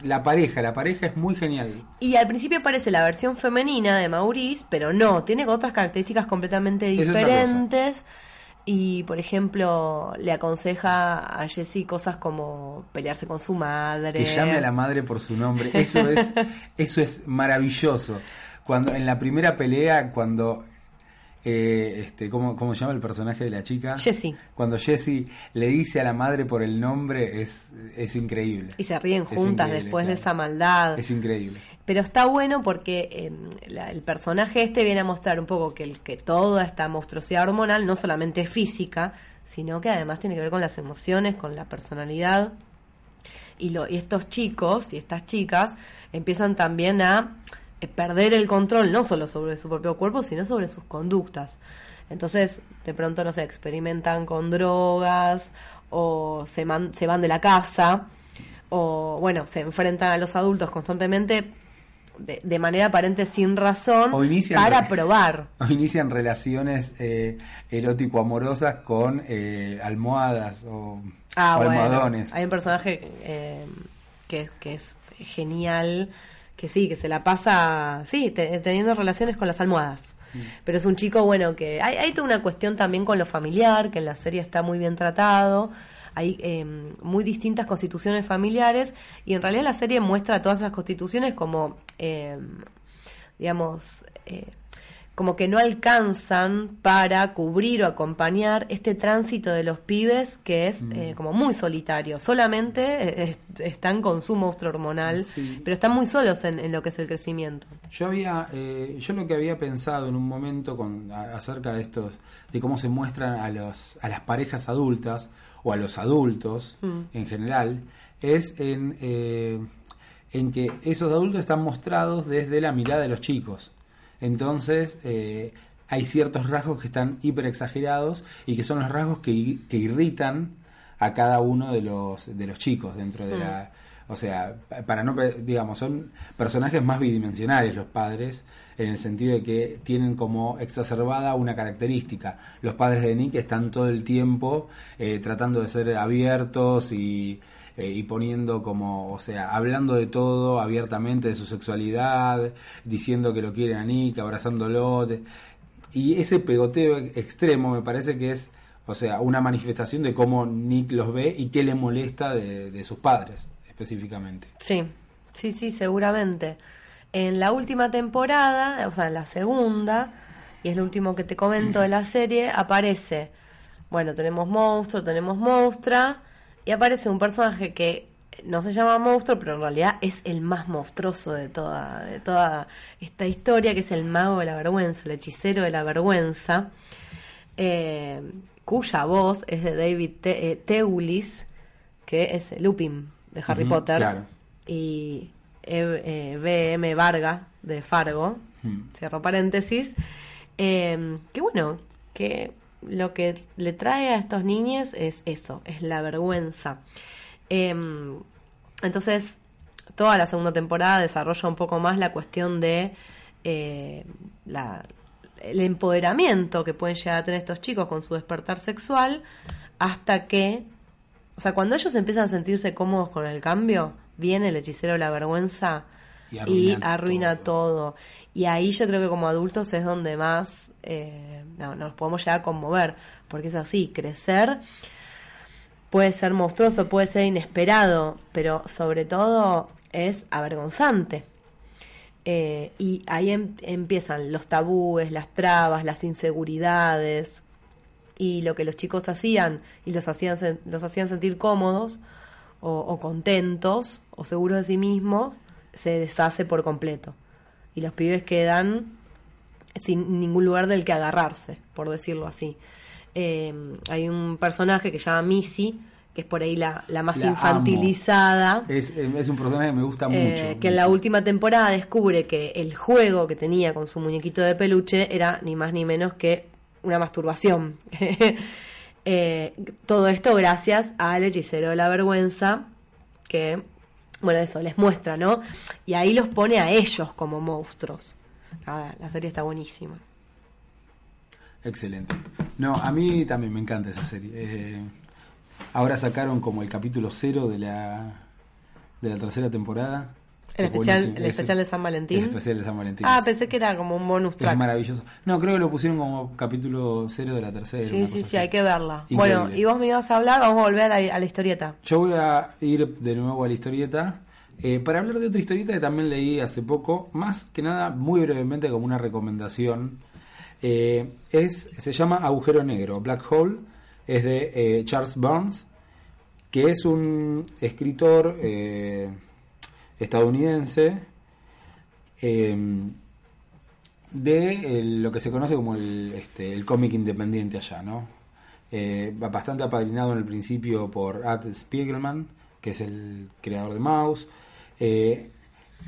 Speaker 1: la pareja, la pareja es muy genial.
Speaker 2: Y al principio parece la versión femenina de Maurice, pero no, tiene otras características completamente diferentes. Y, por ejemplo, le aconseja a Jessie cosas como pelearse con su madre.
Speaker 1: Que llame a la madre por su nombre. Eso es, [laughs] eso es maravilloso. Cuando en la primera pelea, cuando eh, este, ¿cómo, ¿cómo se llama el personaje de la chica?
Speaker 2: Jessie.
Speaker 1: Cuando Jessie le dice a la madre por el nombre, es, es increíble.
Speaker 2: Y se ríen juntas después de esa maldad.
Speaker 1: Es increíble.
Speaker 2: Pero está bueno porque eh, la- el personaje este viene a mostrar un poco que, el, que toda esta monstruosidad hormonal no solamente es física, sino que además tiene que ver con las emociones, con la personalidad. Y, lo, y estos chicos y estas chicas empiezan también a perder el control, no solo sobre su propio cuerpo, sino sobre sus conductas. Entonces, de pronto, no sé, experimentan con drogas o se, man- se van de la casa o, bueno, se enfrentan a los adultos constantemente de, de manera aparente sin razón para probar. [laughs]
Speaker 1: O inician relaciones eh, erótico-amorosas con eh, almohadas o,
Speaker 2: Ah,
Speaker 1: o
Speaker 2: bueno.
Speaker 1: almohadones.
Speaker 2: Hay un personaje eh, que, que es genial, que sí, que se la pasa, sí, te- teniendo relaciones con las almohadas.
Speaker 1: Mm.
Speaker 2: Pero es un chico, bueno, que hay, hay toda una cuestión también con lo familiar, que en la serie está muy bien tratado. Hay eh, muy distintas constituciones familiares y en realidad la serie muestra todas esas constituciones como, eh, digamos, eh, como que no alcanzan para cubrir o acompañar este tránsito de los pibes que es eh, como muy solitario. Solamente eh, est- están con su monstruo hormonal,
Speaker 1: Sí.
Speaker 2: pero están muy solos en, en lo que es el crecimiento.
Speaker 1: Yo había, eh, yo lo que había pensado en un momento con a- acerca de estos, de cómo se muestran a los, a las parejas adultas o a los adultos
Speaker 2: Mm.
Speaker 1: en general, es en, eh, en que esos adultos están mostrados desde la mirada de los chicos. Entonces eh, hay ciertos rasgos que están hiper exagerados y que son los rasgos que, que irritan a cada uno de los de los chicos dentro de la o sea pa- para no digamos son personajes más bidimensionales los padres en el sentido de que tienen como exacerbada una característica. Los padres de Nick están todo el tiempo eh, tratando de ser abiertos y eh, y poniendo como, o sea, hablando de todo abiertamente de su sexualidad, diciendo que lo quieren a Nick, abrazándolo. y ese pegoteo extremo me parece que es, o sea, una manifestación de cómo Nick los ve y qué le molesta de, de sus padres, específicamente.
Speaker 2: Sí, sí, sí, seguramente. En la última temporada, o sea, en la segunda, y es lo último que te comento de la [clears throat] serie, aparece, bueno, tenemos monstruo, tenemos monstrua, y aparece un personaje que no se llama monstruo, pero en realidad es el más monstruoso de toda, de toda esta historia, que es el mago de la vergüenza, el hechicero de la vergüenza, eh, cuya voz es de David Te- eh, Teulis, que es Lupin de Harry Potter.
Speaker 1: claro.
Speaker 2: Y eh, B.M. Varga de Fargo,
Speaker 1: Hmm.
Speaker 2: cierro paréntesis, eh, que bueno, que lo que le trae a estos niños es eso, es la vergüenza. Eh, entonces, toda la segunda temporada desarrolla un poco más la cuestión de eh, la- el empoderamiento que pueden llegar a tener estos chicos con su despertar sexual hasta que, o sea, cuando ellos empiezan a sentirse cómodos con el cambio, viene el hechicero de la vergüenza
Speaker 1: Y
Speaker 2: y
Speaker 1: arruina
Speaker 2: arruina,
Speaker 1: todo.
Speaker 2: todo. Y ahí yo creo que como adultos es donde más eh, no, nos podemos llegar a conmover, porque es así, crecer puede ser monstruoso, puede ser inesperado, pero sobre todo es avergonzante. Eh, y ahí em- empiezan los tabúes, las trabas, las inseguridades y lo que los chicos hacían y los hacían, los hacían sentir cómodos o, o contentos o seguros de sí mismos, se deshace por completo. Y los pibes quedan sin ningún lugar del que agarrarse, por decirlo así. Eh, hay un personaje que se llama Missy, que es por ahí la, la más
Speaker 1: La
Speaker 2: infantilizada.
Speaker 1: Es, eh, es un personaje que me gusta
Speaker 2: Eh,
Speaker 1: mucho.
Speaker 2: que en la última temporada descubre que el juego que tenía con su muñequito de peluche era ni más ni menos que una masturbación. [laughs] Eh, todo esto gracias al hechicero de la vergüenza que, bueno, eso les muestra, ¿no? Y ahí los pone a ellos como monstruos. Nada, la serie está buenísima.
Speaker 1: Excelente. No, a mí también me encanta esa serie. Eh, ahora sacaron como el capítulo cero de la, de la tercera temporada.
Speaker 2: El
Speaker 1: Es
Speaker 2: especial, el
Speaker 1: Es-
Speaker 2: especial de San Valentín.
Speaker 1: El especial de San Valentín.
Speaker 2: Ah, pensé que era como un bonus
Speaker 1: es
Speaker 2: track.
Speaker 1: maravilloso. No, creo que lo pusieron como capítulo cero de la tercera.
Speaker 2: Sí, sí, sí,
Speaker 1: así.
Speaker 2: hay que verla.
Speaker 1: Increíble.
Speaker 2: Bueno, y vos me ibas a hablar, vamos a volver a la, a la historieta.
Speaker 1: Yo voy a ir de nuevo a la historieta eh, para hablar de otra historieta que también leí hace poco, más que nada, muy brevemente como una recomendación. Eh, es, se llama Agujero Negro, Black Hole, es de eh, Charles Burns, que es un escritor estadounidense eh, de lo que se conoce como el, este, el cómic independiente allá, ¿no? Bastante apadrinado en el principio por Art Spiegelman, que es el creador de Mouse. Eh,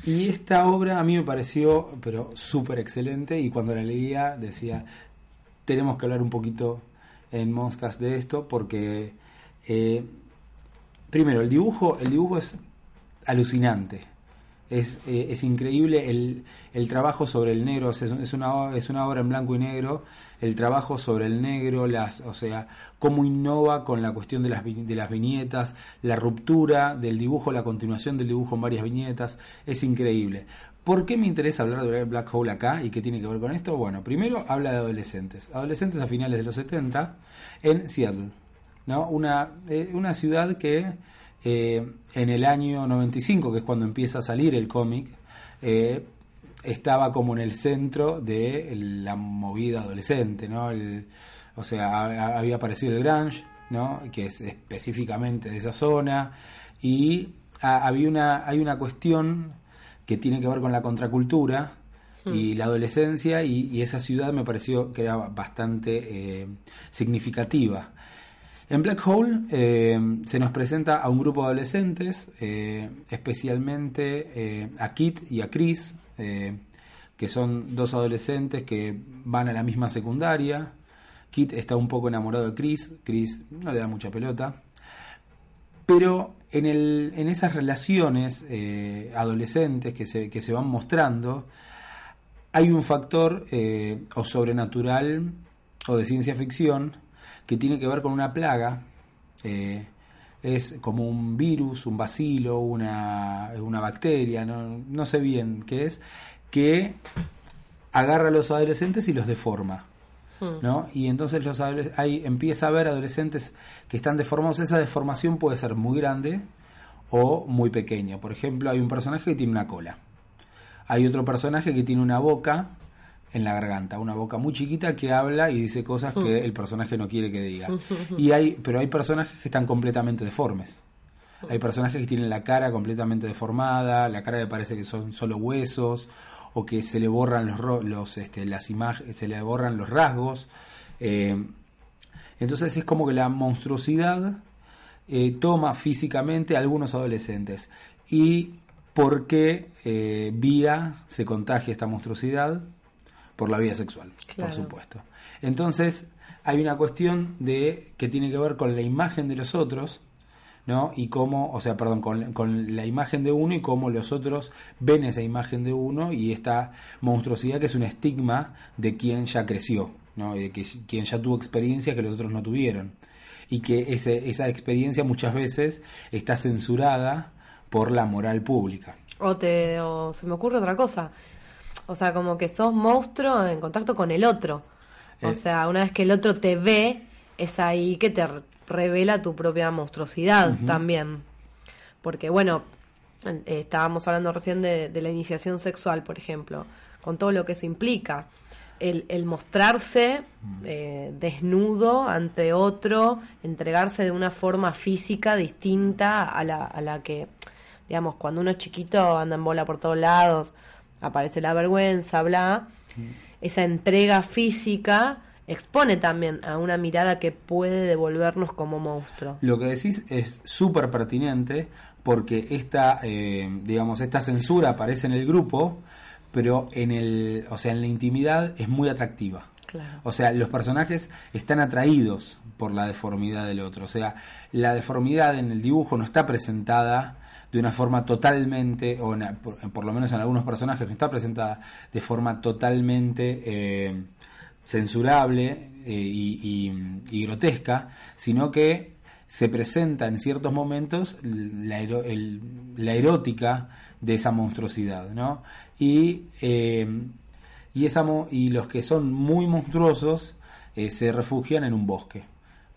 Speaker 1: y esta obra a mí me pareció, pero súper excelente, y cuando la leía decía, tenemos que hablar un poquito en Monscast de esto, porque eh, primero, el dibujo, el dibujo es alucinante. Es, eh, es increíble el, el trabajo sobre el negro, es, una, es una obra en blanco y negro, el trabajo sobre el negro, las, o sea, cómo innova con la cuestión de las, de las viñetas, la ruptura del dibujo, la continuación del dibujo en varias viñetas, es increíble. ¿Por qué me interesa hablar de Black Hole acá y qué tiene que ver con esto? Bueno, primero habla de adolescentes, adolescentes a finales de los 70 en Seattle, ¿no? Una, eh, una ciudad que eh, en el año 95, que es cuando empieza a salir el cómic, eh, estaba como en el centro de la movida adolescente, ¿no? El- o sea, ha- había aparecido el grunge, ¿no? Que es específicamente de esa zona y ha- había una hay una cuestión que tiene que ver con la contracultura y la adolescencia y, y esa ciudad me pareció que era bastante eh, significativa. En Black Hole eh, se nos presenta a un grupo de adolescentes, eh, especialmente eh, a Kit y a Chris, eh, que son dos adolescentes que van a la misma secundaria. Kit está un poco enamorado de Chris, Chris no le da mucha pelota. Pero en, esas relaciones eh, adolescentes que se, van mostrando, hay un factor eh, o sobrenatural o de ciencia ficción que tiene que ver con una plaga. Es como un virus, un bacilo, una, una bacteria, no, no sé bien qué es, que agarra a los adolescentes y los deforma. ¿no? Y entonces los hay, empieza a haber adolescentes que están deformados. Esa deformación puede ser muy grande o muy pequeña. Por ejemplo, hay un personaje que tiene una cola. Hay otro personaje que tiene una boca en la garganta, una boca muy chiquita que habla y dice cosas que el personaje no quiere que diga. [laughs] Y hay, pero hay personajes que están completamente deformes. Hay personajes que tienen la cara completamente deformada, la cara que parece que son solo huesos, o que se le borran los, los este, las imágenes, se le borran los rasgos. Eh, entonces es como que la monstruosidad eh, toma físicamente a algunos adolescentes. Y porque eh, vía se contagia esta monstruosidad por la vía sexual,
Speaker 2: Claro.
Speaker 1: por supuesto. Entonces, hay una cuestión de que tiene que ver con la imagen de los otros, ¿no? Y cómo, o sea, perdón, con, con la imagen de uno y cómo los otros ven esa imagen de uno y esta monstruosidad que es un estigma de quien ya creció, ¿no? Y de que, quien ya tuvo experiencias que los otros no tuvieron. Y que ese, esa experiencia muchas veces está censurada por la moral pública.
Speaker 2: O, te, o se me ocurre otra cosa. O sea, como que sos monstruo en contacto con el otro. O
Speaker 1: Eh.
Speaker 2: sea, una vez que el otro te ve, es ahí que te re- revela tu propia monstruosidad también. Porque, bueno, eh, estábamos hablando recién de, de la iniciación sexual, por ejemplo, con todo lo que eso implica. El, el mostrarse eh, desnudo ante otro, entregarse de una forma física distinta a la, a la que, digamos, cuando uno es chiquito anda en bola por todos lados, aparece la vergüenza, bla. Esa entrega física expone también a una mirada que puede devolvernos como monstruo.
Speaker 1: Lo que decís es súper pertinente porque esta, eh, digamos, esta censura aparece en el grupo, pero en el, o sea, en la intimidad es muy atractiva.
Speaker 2: Claro.
Speaker 1: O sea, los personajes están atraídos por la deformidad del otro. O sea, la deformidad en el dibujo no está presentada de una forma totalmente, o por, lo menos en algunos personajes, no está presentada de forma totalmente eh, censurable eh, y, y- grotesca, sino que se presenta en ciertos momentos la, erótica de esa monstruosidad, ¿no? Y, eh, y, esa y los que son muy monstruosos eh, se refugian en un bosque.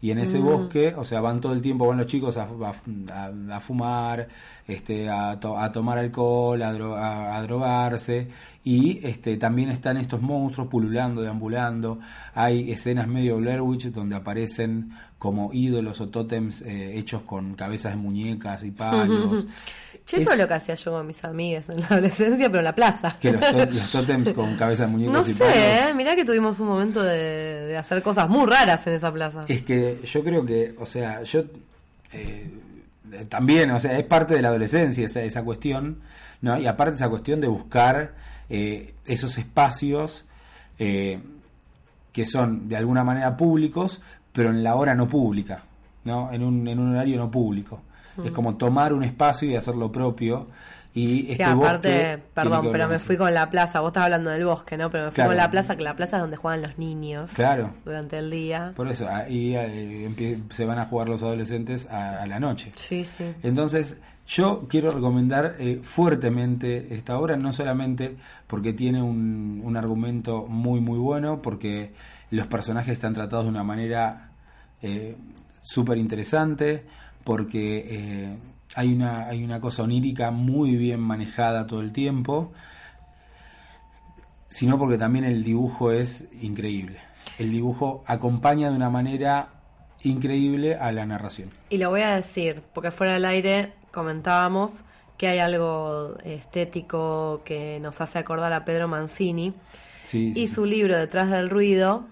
Speaker 1: Y en ese bosque, o sea, van todo el tiempo, van los chicos a, a- a- a fumar, este, a, to- a tomar alcohol, a- a drogarse, y este, también están estos monstruos pululando, deambulando. Hay escenas medio Blair Witch donde aparecen como ídolos o tótems eh, hechos con cabezas de muñecas y [laughs] palos.
Speaker 2: Che, eso
Speaker 1: Es-
Speaker 2: lo que hacía yo con mis amigas en la [laughs] adolescencia, pero en la plaza.
Speaker 1: Que los, [laughs] tótems con cabezas de muñecos
Speaker 2: No
Speaker 1: y palos.
Speaker 2: sé, ¿eh? mirá que tuvimos un momento de, de hacer cosas muy raras en esa plaza.
Speaker 1: Es que yo creo que, o sea, yo eh, también, o sea, es parte de la adolescencia esa, esa cuestión, ¿no? Y aparte esa cuestión de buscar eh, esos espacios eh, que son de alguna manera públicos, pero en la hora no pública, ¿no? En un, en un horario no público. Es como tomar un espacio y hacer lo propio. Y este
Speaker 2: aparte,
Speaker 1: bosque tiene
Speaker 2: perdón, pero me fui con la plaza. Vos estabas hablando del bosque, ¿no? Pero me fui
Speaker 1: Claro.
Speaker 2: con la plaza, que la plaza es donde juegan los niños
Speaker 1: Claro.
Speaker 2: durante el día.
Speaker 1: Por eso, ahí eh, empie- se van a jugar los adolescentes a- a la noche.
Speaker 2: Sí, sí.
Speaker 1: Entonces, yo quiero recomendar eh, fuertemente esta obra, no solamente porque tiene un, un argumento muy, muy bueno, porque los personajes están tratados de una manera eh, súper interesante, porque eh, hay, una, hay una cosa onírica muy bien manejada todo el tiempo, sino porque también el dibujo es increíble. El dibujo acompaña de una manera increíble a la narración.
Speaker 2: Y lo voy a decir, porque fuera del aire comentábamos que hay algo estético que nos hace acordar a Pedro Mancini.
Speaker 1: Sí,
Speaker 2: Y
Speaker 1: sí,
Speaker 2: su libro Detrás del Ruido,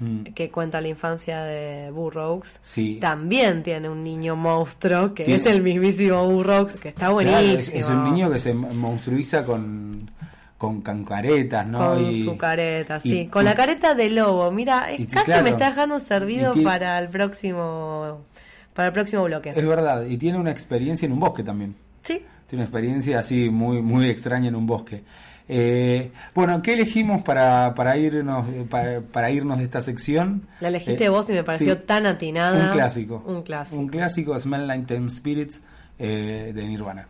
Speaker 1: Mm.
Speaker 2: que cuenta la infancia de Burroughs,
Speaker 1: Sí.
Speaker 2: también tiene un niño monstruo, que
Speaker 1: Tiene-
Speaker 2: es el mismísimo Burroughs, que está
Speaker 1: Claro,
Speaker 2: buenísimo.
Speaker 1: es, es un niño que se monstruiza con, con, con caretas, ¿no?
Speaker 2: Con
Speaker 1: Y-
Speaker 2: su careta,
Speaker 1: y-
Speaker 2: sí. Con la careta de lobo. Mira, eh, casi
Speaker 1: claro.
Speaker 2: me está dejando servido
Speaker 1: tiene-
Speaker 2: para el próximo para el próximo bloque.
Speaker 1: Es verdad, y tiene una experiencia en un bosque también.
Speaker 2: Sí.
Speaker 1: Tiene una experiencia así muy, muy extraña en un bosque. Eh, bueno, ¿qué elegimos para, para irnos para, para irnos de esta sección?
Speaker 2: La elegiste
Speaker 1: Eh,
Speaker 2: vos y me pareció
Speaker 1: sí,
Speaker 2: tan atinada.
Speaker 1: Un clásico.
Speaker 2: Un clásico.
Speaker 1: Un clásico, Smell Like Teen Spirits eh, de Nirvana.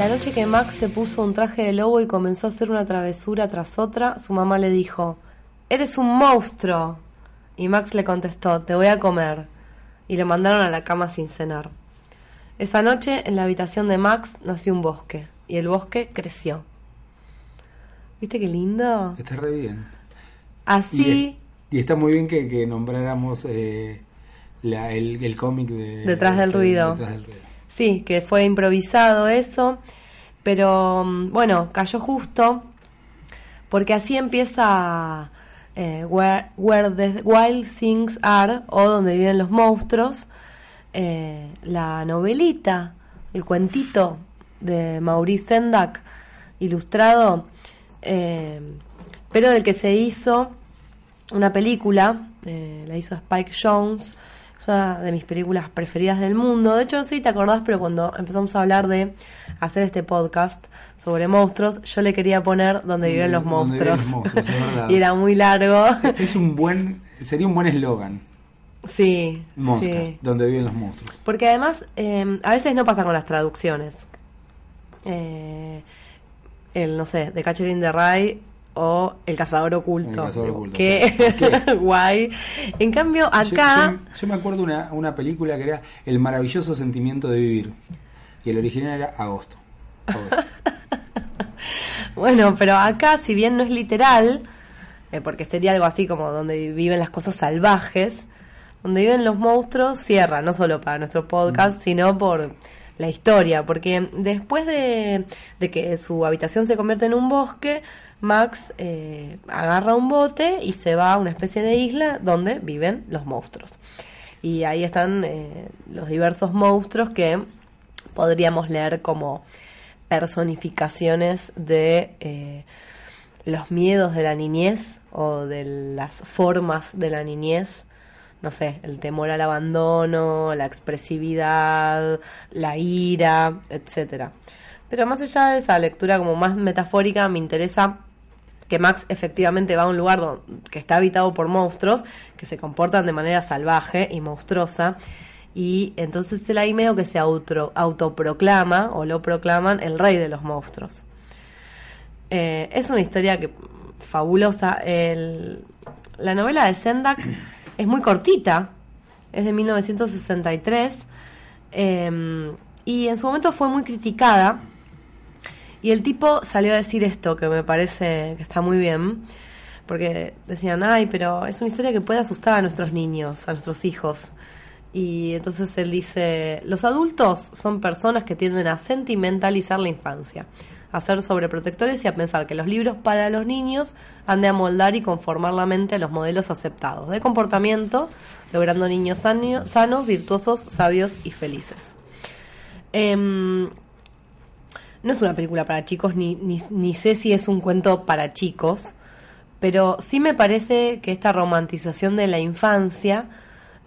Speaker 2: La noche que Max se puso un traje de lobo y comenzó a hacer una travesura tras otra, su mamá le dijo, Eres un monstruo. Y Max le contestó, Te voy a comer. Y lo mandaron a la cama sin cenar. Esa noche, en la habitación de Max, nació un bosque. Y el bosque creció. ¿Viste qué lindo?
Speaker 1: Está re bien.
Speaker 2: Así...
Speaker 1: Y, está muy bien que, que nombráramos eh, la, el, el cómic de...
Speaker 2: Detrás del ruido.
Speaker 1: Detrás del ruido.
Speaker 2: Sí, que fue improvisado eso, pero mm, bueno, cayó justo porque así empieza eh, where, where, the Wild Things Are o Donde viven los monstruos, eh, la novelita, el cuentito de Maurice Sendak, ilustrado, eh, pero del que se hizo una película, la hizo Spike Jones, de mis películas preferidas del mundo. De hecho, no sé si te acordás, pero cuando empezamos a hablar de hacer este podcast sobre monstruos, yo le quería poner donde viven los monstruos. [laughs] y era muy largo.
Speaker 1: Es un buen, sería un buen eslogan.
Speaker 2: Sí.
Speaker 1: Monsters, donde viven los monstruos.
Speaker 2: Porque además, eh, a veces no pasa con las traducciones. Eh, el, no sé, de Catcher in the Rye o El cazador oculto. Qué [laughs] guay. En cambio, acá.
Speaker 1: Yo, me acuerdo una, una película que era El maravilloso sentimiento de vivir. Y el original era Agosto. [laughs]
Speaker 2: bueno, pero acá, si bien no es literal, eh, porque sería algo así como donde viven las cosas salvajes, donde viven los monstruos, cierra, no solo para nuestro podcast, mm. sino por la historia, porque después de, de que su habitación se convierte en un bosque, Max eh, agarra un bote y se va a una especie de isla donde viven los monstruos. Y ahí están eh, los diversos monstruos que podríamos leer como personificaciones de eh, los miedos de la niñez o de las formas de la niñez. No sé, el temor al abandono, la expresividad, la ira, etcétera. Pero más allá de esa lectura como más metafórica, me interesa que Max efectivamente va a un lugar que está habitado por monstruos que se comportan de manera salvaje y monstruosa. Y entonces él ahí medio que se auto, autoproclama o lo proclaman el rey de los monstruos. Eh, es una historia que fabulosa. la novela de Sendak es muy cortita, es de 1963 eh, y en su momento fue muy criticada y el tipo salió a decir esto, que me parece que está muy bien, porque decían, ay, pero es una historia que puede asustar a nuestros niños, a nuestros hijos. Y entonces él dice, los adultos son personas que tienden a sentimentalizar la infancia, a ser sobreprotectores y a pensar que los libros para los niños han de amoldar y conformar la mente a los modelos aceptados de comportamiento, logrando niños sanos, virtuosos, sabios y felices. Em, no es una película para chicos, ni, ni, sé si es un cuento para chicos, pero sí me parece que esta romantización de la infancia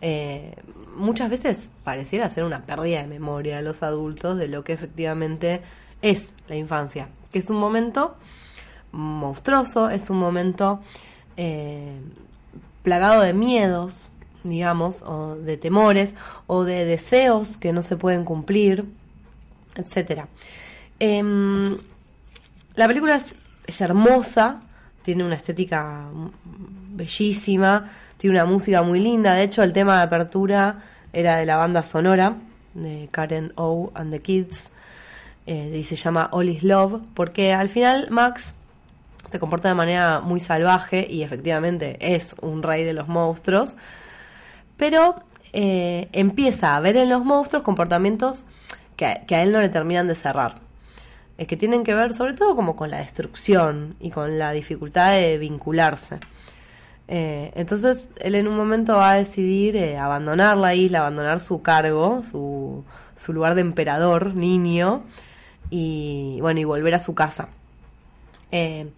Speaker 2: eh, muchas veces pareciera ser una pérdida de memoria de los adultos de lo que efectivamente es la infancia, que es un momento monstruoso, es un momento eh, plagado de miedos, digamos, o de temores, o de deseos que no se pueden cumplir, etcétera. Em, la película es, hermosa, tiene una estética bellísima, tiene una música muy linda. De hecho, el tema de apertura era de la banda sonora de Karen O and the Kids eh, y se llama All is Love, porque al final Max se comporta de manera muy salvaje y efectivamente es un rey de los monstruos, pero eh, empieza a ver en los monstruos comportamientos que, que a él no le terminan de cerrar que tienen que ver sobre todo como con la destrucción y con la dificultad de vincularse. Eh, entonces él en un momento va a decidir eh, abandonar la isla, abandonar su cargo, su, su lugar de emperador, niño, y bueno, y volver a su casa. Eh,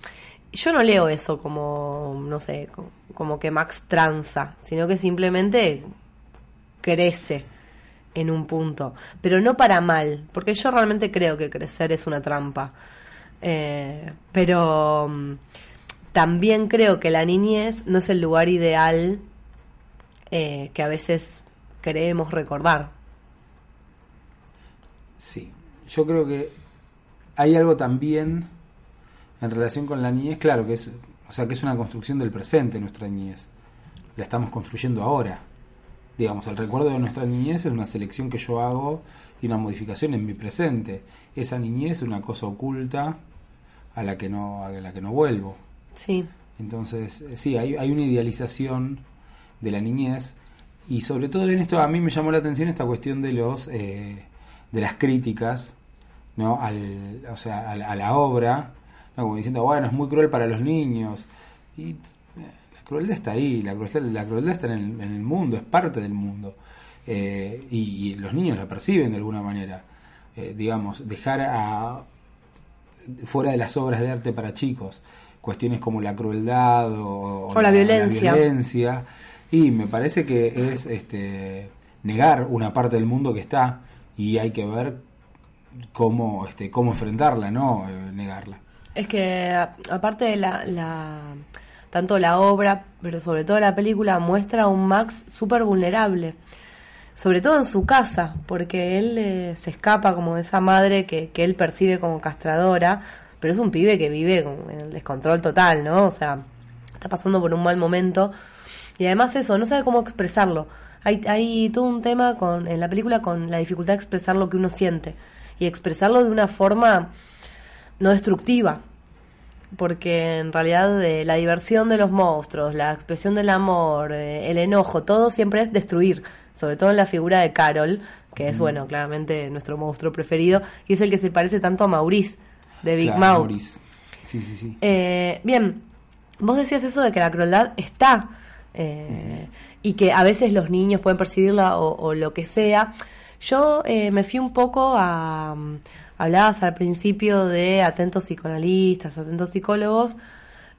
Speaker 2: yo no leo eso como, no sé, como que Max tranza, sino que simplemente crece en un punto, pero no para mal, porque yo realmente creo que crecer es una trampa. Eh, pero mm, también creo que la niñez no es el lugar ideal eh, que a veces creemos recordar.
Speaker 1: Sí, yo creo que hay algo también en relación con la niñez, claro, que es, o sea, que es una construcción del presente nuestra niñez. La estamos construyendo ahora. Digamos, el recuerdo de nuestra niñez es una selección que yo hago y una modificación en mi presente. Esa niñez es una cosa oculta a la que no, a la que no vuelvo.
Speaker 2: Sí.
Speaker 1: Entonces, sí, hay, hay una idealización de la niñez y sobre todo en esto a mí me llamó la atención esta cuestión de los eh, de las críticas no al o sea a, la- a la obra ¿no? como diciendo bueno es muy cruel para los niños y eh, la crueldad está ahí la crueldad, la crueldad está en el, en el mundo es parte del mundo Eh, y, y los niños la perciben de alguna manera Eh, digamos dejar a fuera de las obras de arte para chicos cuestiones como la crueldad o,
Speaker 2: O la violencia.
Speaker 1: violencia. y me parece que es este negar una parte del mundo que está y hay que ver cómo este cómo enfrentarla no Eh, negarla
Speaker 2: Es que aparte de la, la tanto la obra, pero sobre todo la película muestra a un Max súper vulnerable, sobre todo en su casa, porque él eh, se escapa como de esa madre que, que él percibe como castradora, pero es un pibe que vive con- el descontrol total, ¿no? O sea, está pasando por un mal momento y además eso, no sabe cómo expresarlo. Hay, hay todo un tema con, en la película con la dificultad de expresar lo que uno siente y expresarlo de una forma no destructiva, porque en realidad eh, la diversión de los monstruos, la expresión del amor, eh, el enojo, todo siempre es destruir, sobre todo en la figura de Carol, que es, bueno, claramente nuestro monstruo preferido, y es el que se parece tanto a Maurice, de Big
Speaker 1: Claro,
Speaker 2: Mouth.
Speaker 1: Sí sí sí
Speaker 2: Eh, bien, vos decías eso de que la crueldad está eh, y que a veces los niños pueden percibirla o, o lo que sea. Yo eh, me fui un poco a... mm, Hablabas al principio de atentos psicoanalistas, atentos psicólogos,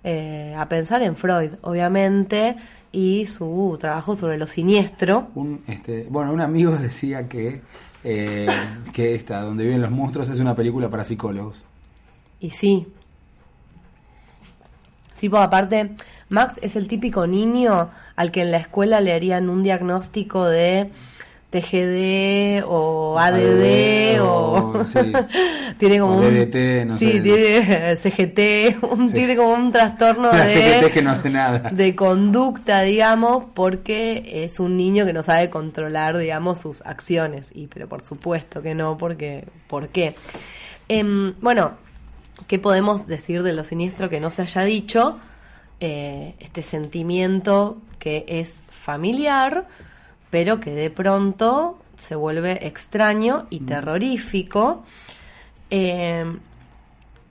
Speaker 2: eh, a pensar en Freud, obviamente, y su trabajo sobre lo siniestro.
Speaker 1: un este bueno un amigo [laughs] decía que eh, que esta donde viven los monstruos es una película para psicólogos
Speaker 2: Y sí. Sí, pues aparte, Max es el típico niño al que en la escuela le harían un diagnóstico de TGD o ADD
Speaker 1: ADD,
Speaker 2: o...
Speaker 1: sí. [laughs]
Speaker 2: tiene como
Speaker 1: O
Speaker 2: un...
Speaker 1: No
Speaker 2: sí,
Speaker 1: sé.
Speaker 2: tiene CGT, un,
Speaker 1: Sí.
Speaker 2: tiene como un trastorno [laughs]
Speaker 1: la
Speaker 2: de
Speaker 1: CGT que no hace nada [laughs]
Speaker 2: de conducta, digamos, porque es un niño que no sabe controlar, digamos, sus acciones. Y pero por supuesto que no, porque ¿por qué? Em, bueno, ¿qué podemos decir de lo siniestro que no se haya dicho? Eh, este sentimiento que es familiar, pero que de pronto se vuelve extraño y terrorífico. Em,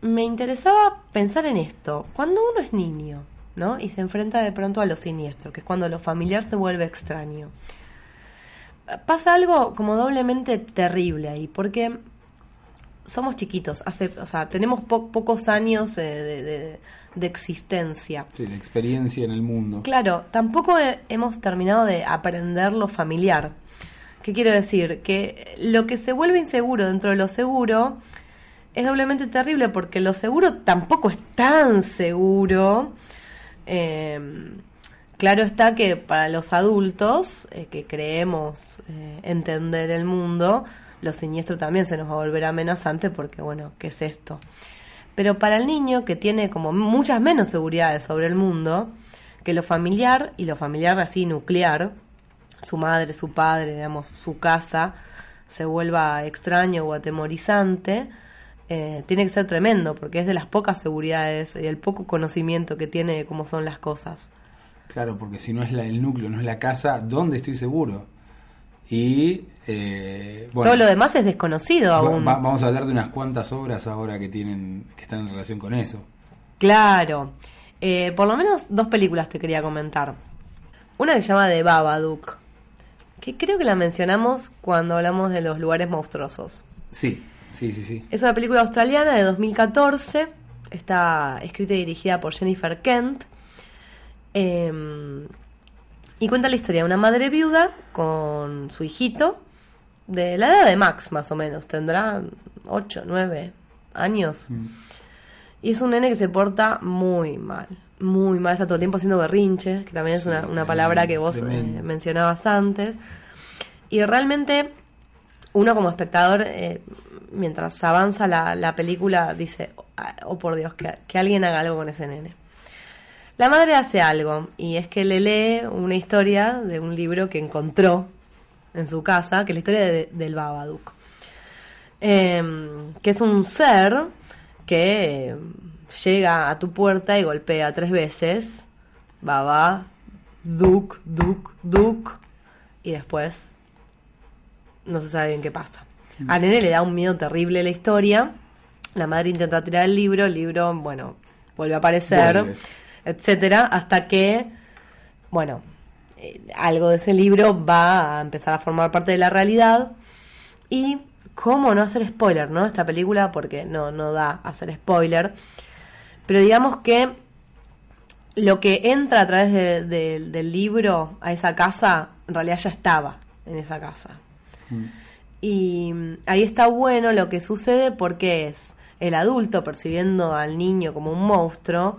Speaker 2: me interesaba pensar en esto. Cuando uno es niño, ¿no? Y se enfrenta de pronto a lo siniestro, que es cuando lo familiar se vuelve extraño. Pasa algo como doblemente terrible ahí, porque somos chiquitos, hace, o sea, tenemos po- pocos años eh, de, de- de existencia.
Speaker 1: sí, de experiencia en el mundo
Speaker 2: Claro, tampoco he- hemos terminado de aprender lo familiar. ¿Qué quiero decir? Que lo que se vuelve inseguro dentro de lo seguro es doblemente terrible porque lo seguro tampoco es tan seguro. Eh, claro está que para los adultos eh, que creemos eh, entender el mundo, lo siniestro también se nos va a volver amenazante porque, bueno, ¿qué es esto? Pero para el niño que tiene como muchas menos seguridades sobre el mundo, que lo familiar y lo familiar así nuclear, su madre, su padre, digamos, su casa, se vuelva extraño o atemorizante, eh, tiene que ser tremendo, porque es de las pocas seguridades y el poco conocimiento que tiene de cómo son las cosas.
Speaker 1: Claro, porque si no es la, el núcleo, no es la casa, ¿dónde estoy seguro? Y eh, bueno,
Speaker 2: Todo lo demás es desconocido aún.
Speaker 1: va- vamos a hablar de unas cuantas obras ahora que tienen que están en relación con eso.
Speaker 2: Claro. Eh, por lo menos dos películas te quería comentar. Una que se llama The Babadook, que creo que la mencionamos cuando hablamos de los lugares monstruosos.
Speaker 1: Sí, sí, sí, sí.
Speaker 2: Es una película australiana de 2014. Está escrita y dirigida por Jennifer Kent. Eh, y cuenta la historia de una madre viuda con su hijito, de la edad de Max más o menos. Tendrá 8, 9 años.
Speaker 1: Mm.
Speaker 2: Y es un nene que se porta muy mal. Muy mal. Está todo el tiempo haciendo berrinches, que también es una, una
Speaker 1: tremendo,
Speaker 2: palabra que vos eh, mencionabas antes. Y realmente uno como espectador, eh, mientras avanza la, la película, dice, oh por Dios, que, que alguien haga algo con ese nene. La madre hace algo, y es que le lee una historia de un libro que encontró en su casa, que es la historia de- del Babadook. Em, que es un ser que eh, llega a tu puerta y golpea tres veces. Baba, Duk, Duk, Duk. Y después no se sabe bien qué pasa. Al nene le da un miedo terrible la historia. La madre intenta tirar el libro, el libro, bueno, vuelve a aparecer,
Speaker 1: Vuelve.
Speaker 2: etcétera, hasta que, bueno, eh, algo de ese libro va a empezar a formar parte de la realidad. Y cómo no hacer spoiler, ¿no? Esta película, porque no, no da a hacer spoiler. Pero digamos que lo que entra a través de- de- del libro a esa casa, en realidad ya estaba en esa casa. Y mm, ahí está bueno lo que sucede porque es el adulto percibiendo al niño como un monstruo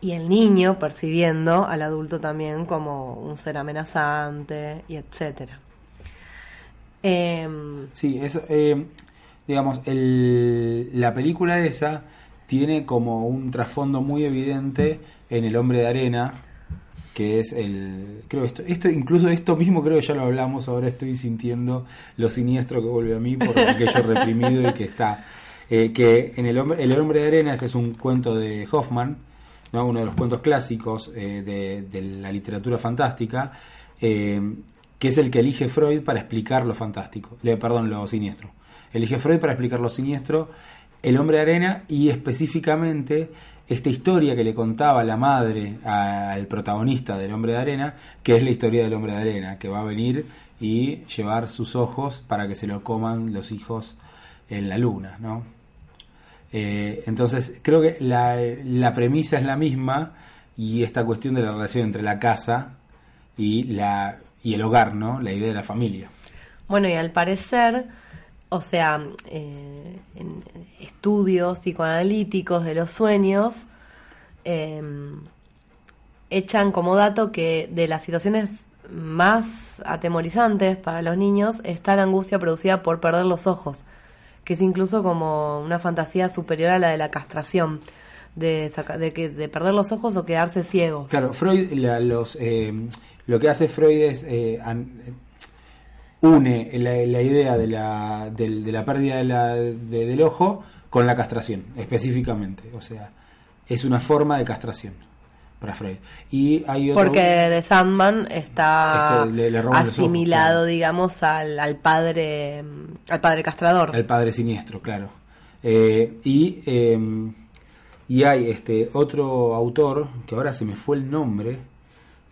Speaker 2: y el niño percibiendo al adulto también como un ser amenazante y etcétera. Em,
Speaker 1: Sí, eso, eh, digamos, el, la película esa tiene como un trasfondo muy evidente en El Hombre de Arena, que es el... Creo esto, esto incluso esto mismo creo que ya lo hablamos, ahora estoy sintiendo lo siniestro que vuelve a mí por aquello reprimido y que está... eh, que en el hombre, el hombre de arena, que es un cuento de Hoffman, ¿no? uno de los cuentos clásicos eh, de, la literatura fantástica, eh, que es el que elige Freud para explicar lo fantástico, le, perdón, lo siniestro. Elige Freud para explicar lo siniestro, el hombre de arena y específicamente esta historia que le contaba la madre al protagonista del hombre de arena, que es la historia del hombre de arena, que va a venir y llevar sus ojos para que se lo coman los hijos en la luna, ¿no? Eh, entonces, creo que la, premisa es la misma y esta cuestión de la relación entre la casa y, la, y el hogar, ¿no? La idea de la familia.
Speaker 2: Bueno, y al parecer, o sea, eh, en estudios psicoanalíticos de los sueños, eh, echan como dato que de las situaciones más atemorizantes para los niños está la angustia producida por perder los ojos, que es incluso como una fantasía superior a la de la castración, de, saca- de, que, de perder los ojos o quedarse ciegos.
Speaker 1: Claro, Freud, la- los, eh, lo que hace Freud es eh, an- une la, idea de la, del- de la pérdida de la- de- del ojo con la castración, específicamente. O sea, es una forma de castración para Freud. Y hay otro,
Speaker 2: Porque The Sandman está
Speaker 1: Este, le- le roban los ojos,
Speaker 2: asimilado,
Speaker 1: claro.
Speaker 2: digamos, al, al padre al padre castrador.
Speaker 1: El padre siniestro, claro. Eh, y, eh, y hay este otro autor, que ahora se me fue el nombre,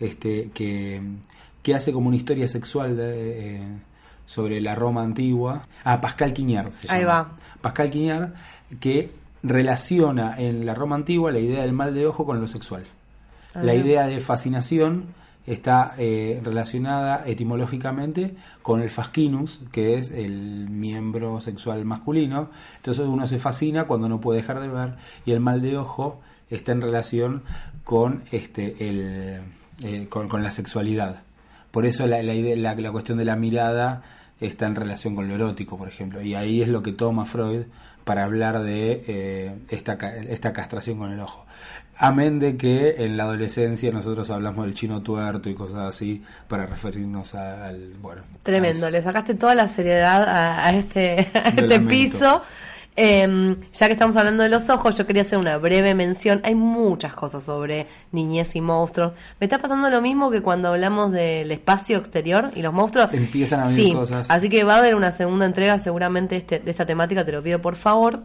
Speaker 1: este, que, que hace como una historia sexual de, eh, sobre la Roma antigua. Ah, Pascal Quignard se
Speaker 2: Ahí
Speaker 1: llama.
Speaker 2: va.
Speaker 1: Pascal Quignard, que relaciona en la Roma antigua la idea del mal de ojo con lo sexual. La
Speaker 2: Ah.
Speaker 1: idea de fascinación está eh, relacionada etimológicamente con el fascinus, que es el miembro sexual masculino. Entonces uno se fascina cuando no puede dejar de ver y el mal de ojo está en relación con este el eh, con, la sexualidad. Por eso la, la, idea- la, la cuestión de la mirada está en relación con lo erótico, por ejemplo. Y ahí es lo que toma Freud para hablar de eh, esta, esta castración con el ojo. Amén de que en la adolescencia nosotros hablamos del chino tuerto y cosas así para referirnos a- al... Bueno,
Speaker 2: Tremendo, le sacaste toda la seriedad a, a este, [laughs] a este
Speaker 1: lamento.
Speaker 2: piso. Eh, ya que estamos hablando de los ojos, yo quería hacer una breve mención. Hay muchas cosas sobre niñez y monstruos. Me está pasando lo mismo que cuando hablamos del espacio exterior y los monstruos.
Speaker 1: Empiezan a venir
Speaker 2: sí,
Speaker 1: cosas.
Speaker 2: Así que va a haber una segunda entrega seguramente este, de esta temática, te lo pido por favor.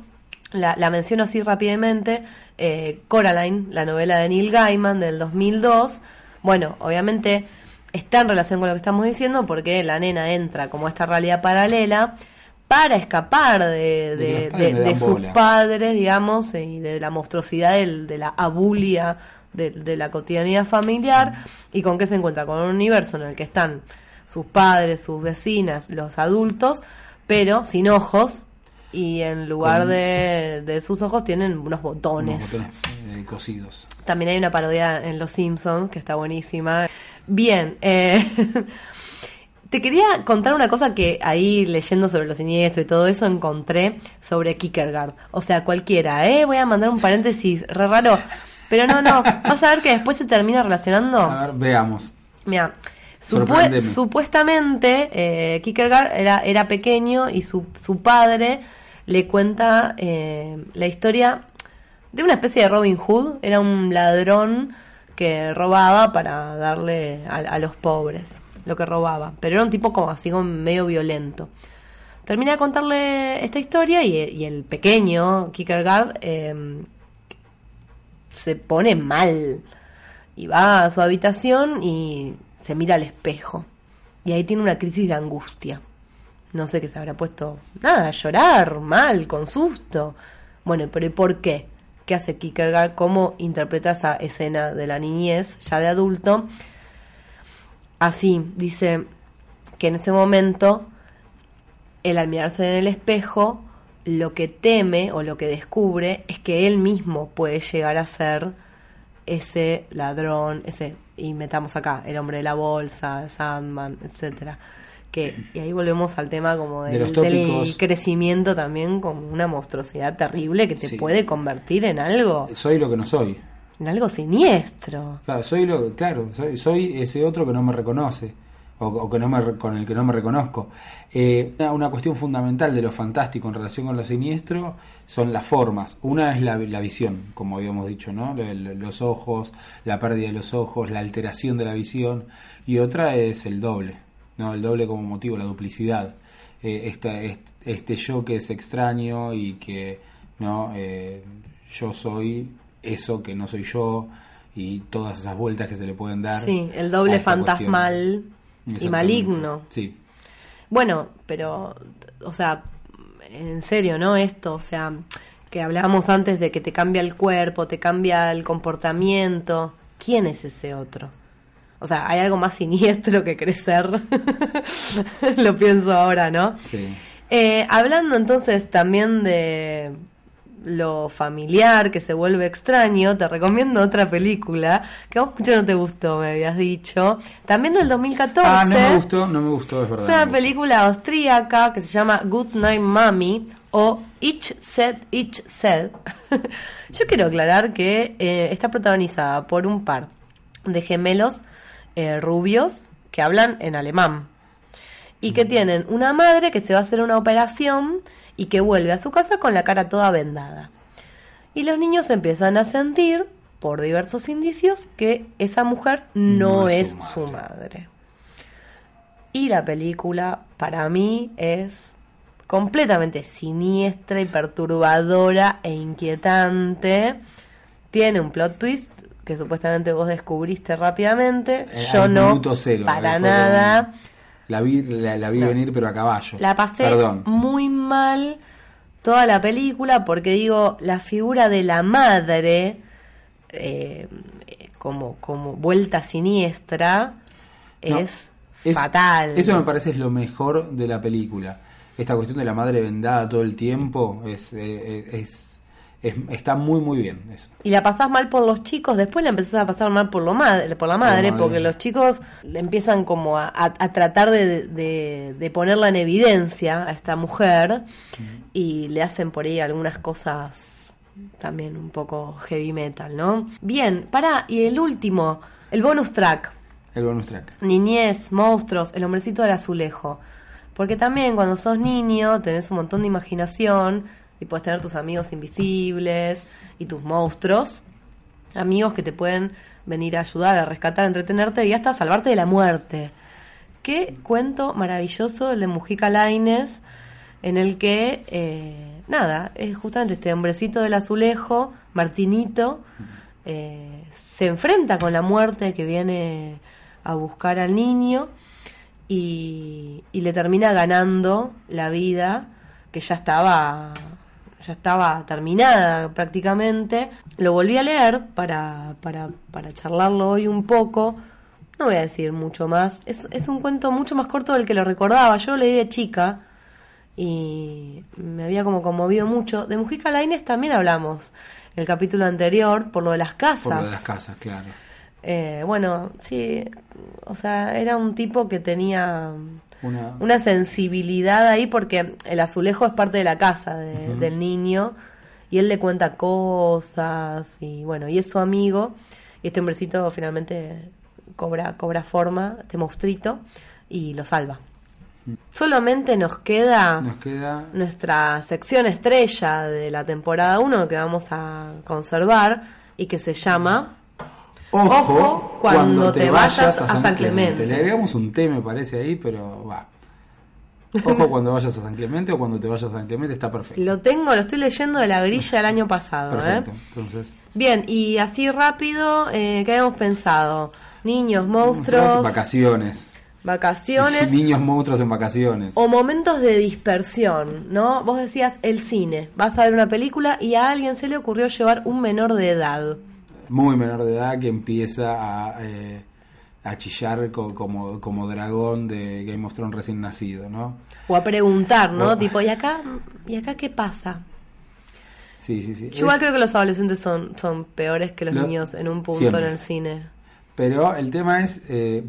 Speaker 2: La, la menciono así rápidamente. Eh, Coraline, la novela de Neil Gaiman del 2002. Bueno, obviamente está en relación con lo que estamos diciendo porque la nena entra como a esta realidad paralela para escapar de, sus
Speaker 1: bola.
Speaker 2: padres, digamos, y de la monstruosidad del- de la abulia de, de la cotidianidad familiar. ¿Y con qué se encuentra? Con un universo en el que están sus padres, sus vecinas, los adultos, pero sin ojos. Y en lugar
Speaker 1: Con-
Speaker 2: de, de sus ojos tienen unos botones.
Speaker 1: Unos botones eh, cosidos.
Speaker 2: También hay una parodia en Los Simpsons que está buenísima. Bien, eh, [laughs] Te quería contar una cosa que ahí leyendo sobre los siniestros y todo eso encontré sobre Kierkegaard. O sea, cualquiera, ¿eh? Voy a mandar un paréntesis re raro. Pero no, no. Vas a ver que después se termina relacionando.
Speaker 1: A ver, veamos.
Speaker 2: Mira, supuestamente eh, Kierkegaard era, era pequeño y su, su padre le cuenta eh, la historia de una especie de Robin Hood. Era un ladrón que robaba para darle a, a los pobres lo que robaba. Pero era un tipo como así como medio violento. Termina de contarle esta historia y, el pequeño Kierkegaard eh, se pone mal y va a su habitación y se mira al espejo. Y ahí tiene una crisis de angustia. No sé qué se habrá puesto. Nada, llorar, mal, con susto. Bueno, pero ¿y por qué? ¿Qué hace Kierkegaard? ¿Cómo interpreta esa escena de la niñez, ya de adulto? Así, dice que en ese momento, el al mirarse en el espejo, lo que teme o lo que descubre es que él mismo puede llegar a ser ese ladrón, ese, y metamos acá, el hombre de la bolsa, Sandman, etcétera. Que, y ahí volvemos al tema como
Speaker 1: De
Speaker 2: del,
Speaker 1: los
Speaker 2: del
Speaker 1: tópicos.
Speaker 2: crecimiento también como una monstruosidad terrible que te
Speaker 1: Sí.
Speaker 2: puede convertir en algo,
Speaker 1: Soy lo que no soy.
Speaker 2: En algo siniestro.
Speaker 1: Claro, soy lo, claro, soy, ese otro que no me reconoce o, que no me, con el que no me reconozco. Eh, una- cuestión fundamental de lo fantástico en relación con lo siniestro son las formas. Una es la, visión, como habíamos dicho, ¿no? Lo- lo- Los ojos, la pérdida de los ojos, la alteración de la visión y otra es el doble, ¿no? El doble como motivo, la duplicidad. Eh, este yo que es extraño y que no Eh, yo soy eso que no soy yo y todas esas vueltas que se le pueden dar
Speaker 2: Sí, el doble fantasmal y maligno.
Speaker 1: sí
Speaker 2: Bueno, pero, o sea, en serio, ¿no? Esto, o sea, que hablábamos antes de que te cambia el cuerpo, te cambia el comportamiento. ¿Quién es ese otro? O sea, hay algo más siniestro que crecer. [laughs] Lo pienso ahora, ¿no?
Speaker 1: sí
Speaker 2: Eh, hablando entonces también de lo familiar que se vuelve extraño, te recomiendo otra película que a vos mucho no te gustó, me habías dicho. También del 2014.
Speaker 1: ah no me gustó no me gustó es verdad
Speaker 2: Es una película austríaca que se llama Good Night Mommy o Each Said, Each Said. [laughs] Yo quiero aclarar que eh, está protagonizada por un par de gemelos eh, rubios que hablan en alemán y que tienen una madre que se va a hacer una operación y que vuelve a su casa con la cara toda vendada. Y los niños empiezan a sentir, por diversos indicios, que esa mujer no,
Speaker 1: No
Speaker 2: es,
Speaker 1: es su
Speaker 2: su madre. Y la película, para mí, es completamente siniestra y perturbadora e inquietante. Tiene un plot twist que supuestamente vos descubriste rápidamente.
Speaker 1: Eh,
Speaker 2: Yo no,
Speaker 1: cero,
Speaker 2: para
Speaker 1: eh,
Speaker 2: nada.
Speaker 1: La vi la, la vi
Speaker 2: No.
Speaker 1: venir pero a caballo
Speaker 2: La pasé
Speaker 1: perdón
Speaker 2: muy mal toda la película porque digo, la figura de la madre eh, como, como vuelta siniestra
Speaker 1: No,
Speaker 2: es,
Speaker 1: es-
Speaker 2: fatal.
Speaker 1: eso me parece es lo mejor de la película esta cuestión de la madre vendada todo el tiempo es, eh, es, es- está muy muy bien eso
Speaker 2: Y la pasás mal por los chicos, después la empezás a pasar mal por, lo madre, por la madre,
Speaker 1: madre.
Speaker 2: porque los chicos empiezan como a, a- a tratar de, de- de ponerla en evidencia a esta mujer y le hacen por ahí algunas cosas también un poco heavy metal, ¿no? Bien, para y el último, el bonus track.
Speaker 1: el bonus track
Speaker 2: Niñez, monstruos, el hombrecito del azulejo. Porque también cuando sos niño tenés un montón de imaginación y puedes tener tus amigos invisibles y tus monstruos. Amigos que te pueden venir a ayudar, a rescatar, a entretenerte y hasta salvarte de la muerte. Qué cuento maravilloso el de Mujica Laines, en el que, eh, nada, es justamente este hombrecito del azulejo, Martinito, eh, se enfrenta con la muerte que viene a buscar al niño y le termina ganando la vida que ya estaba ya estaba terminada prácticamente. Lo volví a leer para, para, para charlarlo hoy un poco. No voy a decir mucho más. Es, es un cuento mucho más corto del que lo recordaba. Yo lo leí de chica y me había como conmovido mucho. De Mujica Lainez también hablamos el capítulo anterior por lo de las casas.
Speaker 1: Por lo de las casas claro.
Speaker 2: Eh, bueno, sí, o sea, era un tipo que tenía
Speaker 1: Una,
Speaker 2: una sensibilidad ahí porque el azulejo es parte de la casa de- del niño y él le cuenta cosas y bueno, y es su amigo. Y este hombrecito finalmente cobra, cobra forma, este monstruito, y lo salva. Solamente nos queda
Speaker 1: Nos queda
Speaker 2: nuestra sección estrella de la temporada 1 que vamos a conservar y que se llama
Speaker 1: Ojo,
Speaker 2: Ojo cuando te vayas a San Clemente.
Speaker 1: Le agregamos un T, me parece ahí, pero va. Ojo cuando vayas a San Clemente o cuando te vayas a San Clemente está perfecto.
Speaker 2: Lo tengo, lo estoy leyendo de la grilla del año pasado. ¿eh?
Speaker 1: Perfecto. Entonces,
Speaker 2: Bien, y así rápido, eh, ¿qué habíamos pensado? Niños, monstruos,
Speaker 1: vacaciones.
Speaker 2: vacaciones [laughs]
Speaker 1: Niños monstruos en vacaciones.
Speaker 2: o momentos de dispersión, ¿no? Vos decías el cine, vas a ver una película y a alguien se le ocurrió llevar un menor de edad.
Speaker 1: Muy menor de edad que empieza a, eh, a chillar co- como, como dragón de Game of Thrones recién nacido, ¿no?
Speaker 2: O a preguntar, ¿no?
Speaker 1: O-
Speaker 2: Tipo, ¿y acá, ¿y acá qué pasa?
Speaker 1: Sí, sí, sí.
Speaker 2: Yo igual
Speaker 1: Es-
Speaker 2: creo que los adolescentes son, son peores que los
Speaker 1: Lo-
Speaker 2: niños en un punto
Speaker 1: siempre.
Speaker 2: en el cine.
Speaker 1: Pero el tema es, eh,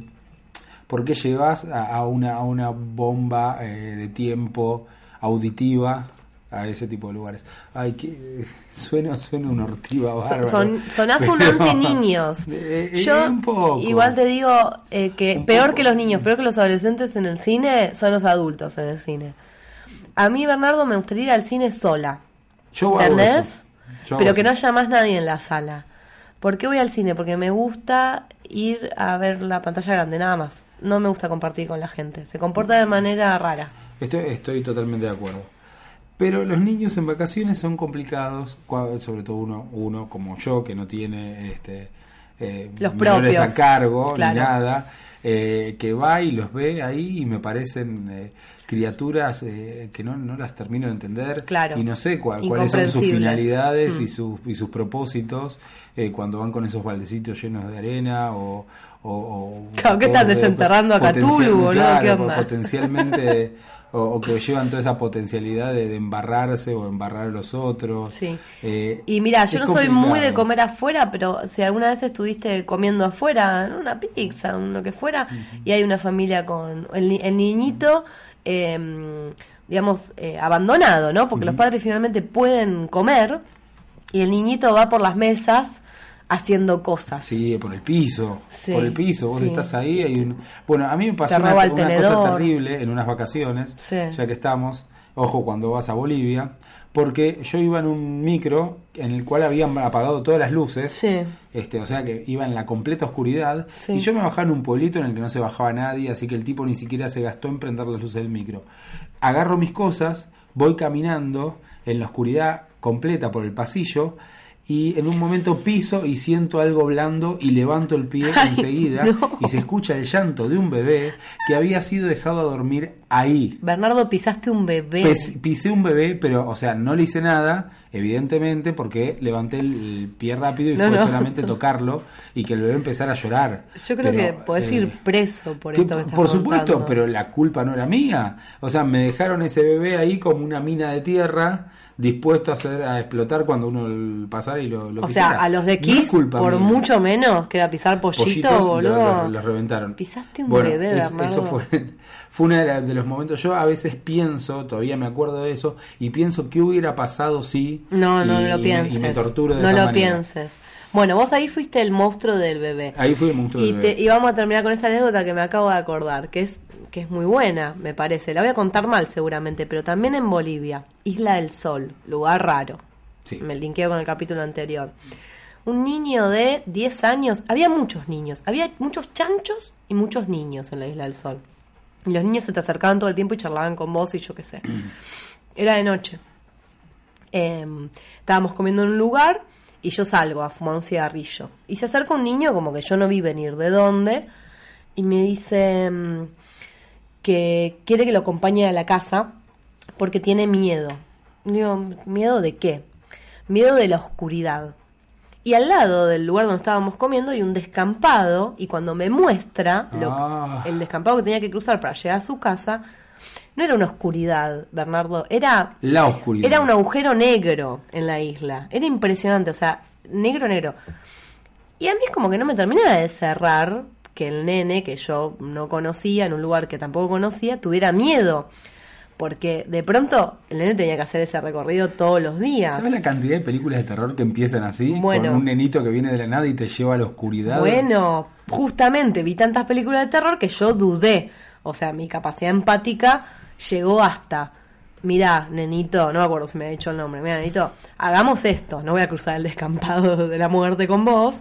Speaker 1: ¿por qué llevas a, a una, a una bomba eh, de tiempo auditiva a ese tipo de lugares? Ay, que [laughs] suena, suena una ortiva bárbaro.
Speaker 2: son- sonás un anti-niños. [laughs]
Speaker 1: Eh, eh,
Speaker 2: Yo
Speaker 1: un poco.
Speaker 2: igual te digo eh, que
Speaker 1: Un
Speaker 2: peor
Speaker 1: poco.
Speaker 2: que los niños, peor que los adolescentes en el cine, son los adultos en el cine. A mí, Bernardo, me gustaría ir al cine sola.
Speaker 1: Yo
Speaker 2: ¿Entendés?
Speaker 1: Yo
Speaker 2: Pero que no haya más nadie en la sala. ¿Por qué voy al cine? Porque me gusta ir a ver la pantalla grande, nada más. No me gusta compartir con la gente. Se comporta de manera rara.
Speaker 1: Estoy, estoy totalmente de acuerdo. Pero los niños en vacaciones son complicados, sobre todo uno, uno como yo, que no tiene este, eh,
Speaker 2: Los
Speaker 1: menores
Speaker 2: propios,
Speaker 1: a cargo
Speaker 2: claro.
Speaker 1: ni nada, eh, que va y los ve ahí y me parecen eh, criaturas eh, que no, no las termino de entender
Speaker 2: Claro.
Speaker 1: y no sé cua- cuáles son sus finalidades
Speaker 2: Mm.
Speaker 1: y, sus, y sus propósitos eh, cuando van con esos baldecitos llenos de arena o... o, o-
Speaker 2: Claro, ¿qué
Speaker 1: de-
Speaker 2: desenterrando a
Speaker 1: potencial-
Speaker 2: Cthulhu,
Speaker 1: claro,
Speaker 2: ¿Qué onda?
Speaker 1: potencialmente [laughs] o, o que llevan toda esa potencialidad de, de embarrarse o embarrar a los otros.
Speaker 2: Sí.
Speaker 1: Eh,
Speaker 2: Y mira, yo no soy muy de comer afuera, pero si alguna vez estuviste comiendo afuera, ¿no? una pizza, un lo que fuera, y hay una familia con el, ni- el niñito, eh, digamos, eh, abandonado, ¿no? Porque los padres finalmente pueden comer y el niñito va por las mesas haciendo cosas.
Speaker 1: Sí, por el piso,
Speaker 2: Sí,
Speaker 1: por el piso, vos
Speaker 2: sí.
Speaker 1: estás ahí, hay un... Bueno, a mí me pasó una, cosa terrible en unas vacaciones,
Speaker 2: Sí.
Speaker 1: ya que estamos, ojo cuando vas a Bolivia, porque yo iba en un micro en el cual habían apagado todas las luces,
Speaker 2: Sí.
Speaker 1: este, o sea que iba en la completa oscuridad,
Speaker 2: Sí.
Speaker 1: y yo me bajaba en un pueblito en el que no se bajaba nadie, así que el tipo ni siquiera se gastó en prender las luces del micro. Agarro mis cosas, voy caminando en la oscuridad completa por el pasillo, y en un momento piso y siento algo blando y levanto el pie [laughs]
Speaker 2: Ay,
Speaker 1: enseguida
Speaker 2: no.
Speaker 1: y se escucha el llanto de un bebé que había sido dejado a dormir ahí.
Speaker 2: Bernardo, pisaste un bebé.
Speaker 1: Pes- pisé un bebé, pero, o sea, no le hice nada, evidentemente, porque levanté el, pie rápido y
Speaker 2: No,
Speaker 1: fue
Speaker 2: no.
Speaker 1: solamente tocarlo y que el bebé empezara a llorar.
Speaker 2: Yo creo
Speaker 1: Pero,
Speaker 2: que podés
Speaker 1: eh,
Speaker 2: ir preso por
Speaker 1: que
Speaker 2: esto que estás
Speaker 1: por supuesto,
Speaker 2: contando.
Speaker 1: pero la culpa no era mía. O sea, me dejaron ese bebé ahí como una mina de tierra, dispuesto a hacer a explotar cuando uno pasara y lo, lo
Speaker 2: O
Speaker 1: pisara.
Speaker 2: sea, a los de Kiss, por
Speaker 1: mía.
Speaker 2: mucho menos que era pisar pollito,
Speaker 1: Pollitos,
Speaker 2: boludo.
Speaker 1: lo- lo- los reventaron.
Speaker 2: Pisaste un
Speaker 1: Bueno,
Speaker 2: bebé,
Speaker 1: es-. Eso fue, [laughs] fue uno de, de los momentos. Yo a veces pienso, todavía me acuerdo de eso, y pienso qué hubiera pasado si.
Speaker 2: No, no,
Speaker 1: y-
Speaker 2: no lo pienses.
Speaker 1: Y me torturo de
Speaker 2: no
Speaker 1: esa
Speaker 2: lo
Speaker 1: manera.
Speaker 2: pienses. Bueno, vos ahí fuiste el monstruo del bebé.
Speaker 1: Ahí fui el monstruo
Speaker 2: y,
Speaker 1: del
Speaker 2: te-
Speaker 1: bebé.
Speaker 2: y vamos a terminar con esta anécdota que me acabo de acordar, que es que es muy buena, me parece. La voy a contar mal seguramente, pero también en Bolivia, Isla del Sol, lugar raro.
Speaker 1: Sí.
Speaker 2: Me linkeo con el capítulo anterior. Un niño de 10 años, había muchos niños, había muchos chanchos y muchos niños en la Isla del Sol. Y los niños se te acercaban todo el tiempo y charlaban con vos y yo qué sé. [clears throat] Era de noche. Em, estábamos comiendo en un lugar y yo salgo a fumar un cigarrillo. Y se acerca un niño como que yo no vi venir de dónde y me dice em, que quiere que lo acompañe a la casa porque tiene miedo. Digo, ¿miedo de qué? Miedo de la oscuridad. Y al lado del lugar donde estábamos comiendo hay un descampado y cuando me muestra lo-
Speaker 1: Ah.
Speaker 2: el descampado que tenía que cruzar para llegar a su casa, no era una oscuridad, Bernardo, era
Speaker 1: La oscuridad.
Speaker 2: era un agujero negro en la isla. Era impresionante, o sea, negro, negro. Y a mí es como que no me termina de cerrar que el nene, que yo no conocía, en un lugar que tampoco conocía, tuviera miedo. Porque de pronto el nene tenía que hacer ese recorrido todos los días.
Speaker 1: ¿Sabes la cantidad de películas de terror que empiezan así?
Speaker 2: Bueno.
Speaker 1: Con un nenito que viene de la nada y te lleva a la oscuridad.
Speaker 2: Bueno, justamente vi tantas películas de terror que yo dudé. O sea, mi capacidad empática llegó hasta. Mirá, nenito, no me acuerdo si me ha dicho el nombre. Mira, nenito, hagamos esto. No voy a cruzar el descampado [laughs] de la muerte con vos.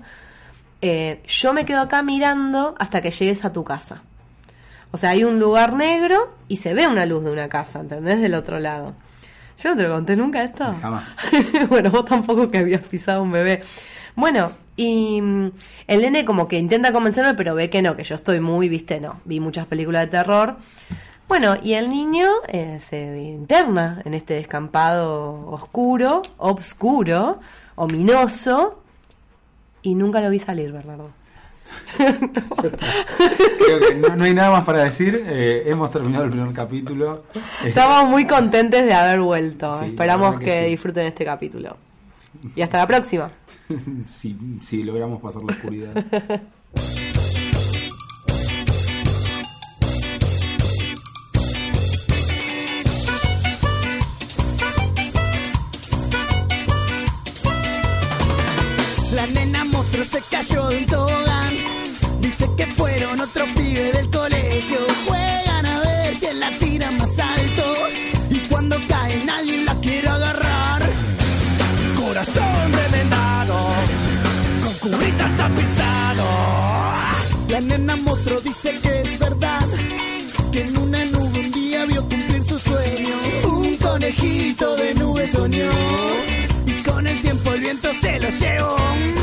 Speaker 2: Eh, yo me quedo acá mirando hasta que llegues a tu casa. O sea, hay un lugar negro y se ve una luz de una casa, ¿entendés? Del otro lado. Yo no te lo conté nunca esto.
Speaker 1: Jamás. [laughs]
Speaker 2: bueno, vos tampoco que habías pisado un bebé. Bueno, y mm, el nene como que intenta convencerme, pero ve que no, que yo estoy muy, viste, no. Vi muchas películas de terror. Bueno, y el niño eh, se interna en este descampado oscuro, obscuro, ominoso, y nunca lo vi salir, Bernardo. [laughs]
Speaker 1: Creo que no, no hay nada más para decir. Eh, hemos terminado el primer capítulo.
Speaker 2: Estamos muy contentes de haber vuelto.
Speaker 1: Sí,
Speaker 2: Esperamos que,
Speaker 1: que sí.
Speaker 2: disfruten este capítulo. Y hasta la próxima. [laughs]
Speaker 1: si, si logramos pasar la oscuridad. [laughs]
Speaker 3: se cayó de un tobogán. Dice que fueron otros pibes del colegio. Juegan a ver quién la tira más alto. Y cuando cae nadie la quiere agarrar. Corazón remendado, con cubritas tapizado. La nena monstruo dice que es verdad. Que en una nube un día vio cumplir su sueño. Un conejito de nube soñó. Y con el tiempo el viento se lo llevó.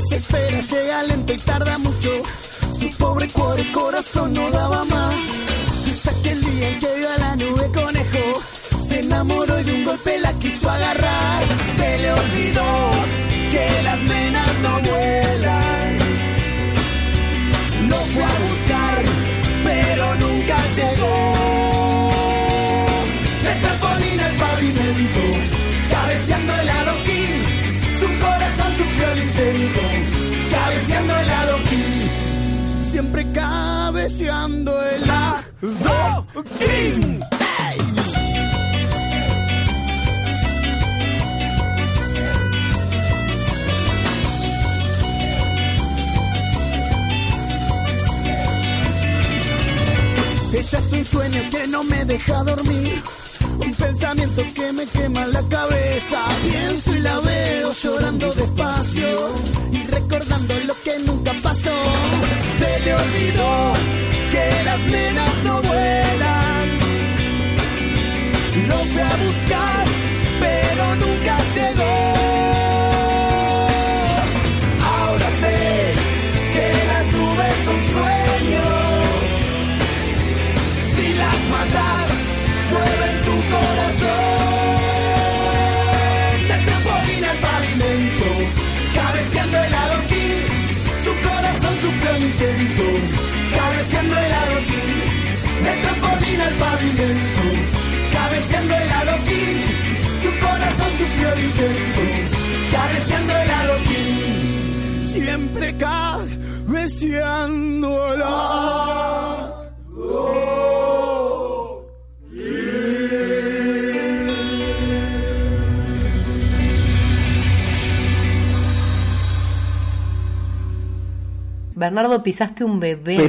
Speaker 3: Lo que se espera llega lento y tarda mucho. Su pobre cuore corazón no daba más. Y hasta que el día en que vio a la nube conejo, se enamoró y de un golpe la quiso agarrar. Se le olvidó que las nenas no vuelan. El adoquín. Ella es un sueño que no me deja dormir. Un pensamiento que me quema la cabeza. Pienso y la veo llorando despacio. Y recordando lo que nunca pasó. Se le olvidó las nenas no vuelan. Lo fue a buscar, pero nunca llegó. Ahora sé que las nubes son sueños. Si las matas, llueve en tu corazón. De trampolín al pavimento, cabeceando el adoquín. Su corazón sufrió el intento, cabeceando el adoquín. De trampolín al pavimento, cabeceando el adoquín. Su corazón sufrió el intento, cabeceando el adoquín. Siempre cabeceando el
Speaker 2: Bernardo, pisaste un bebé.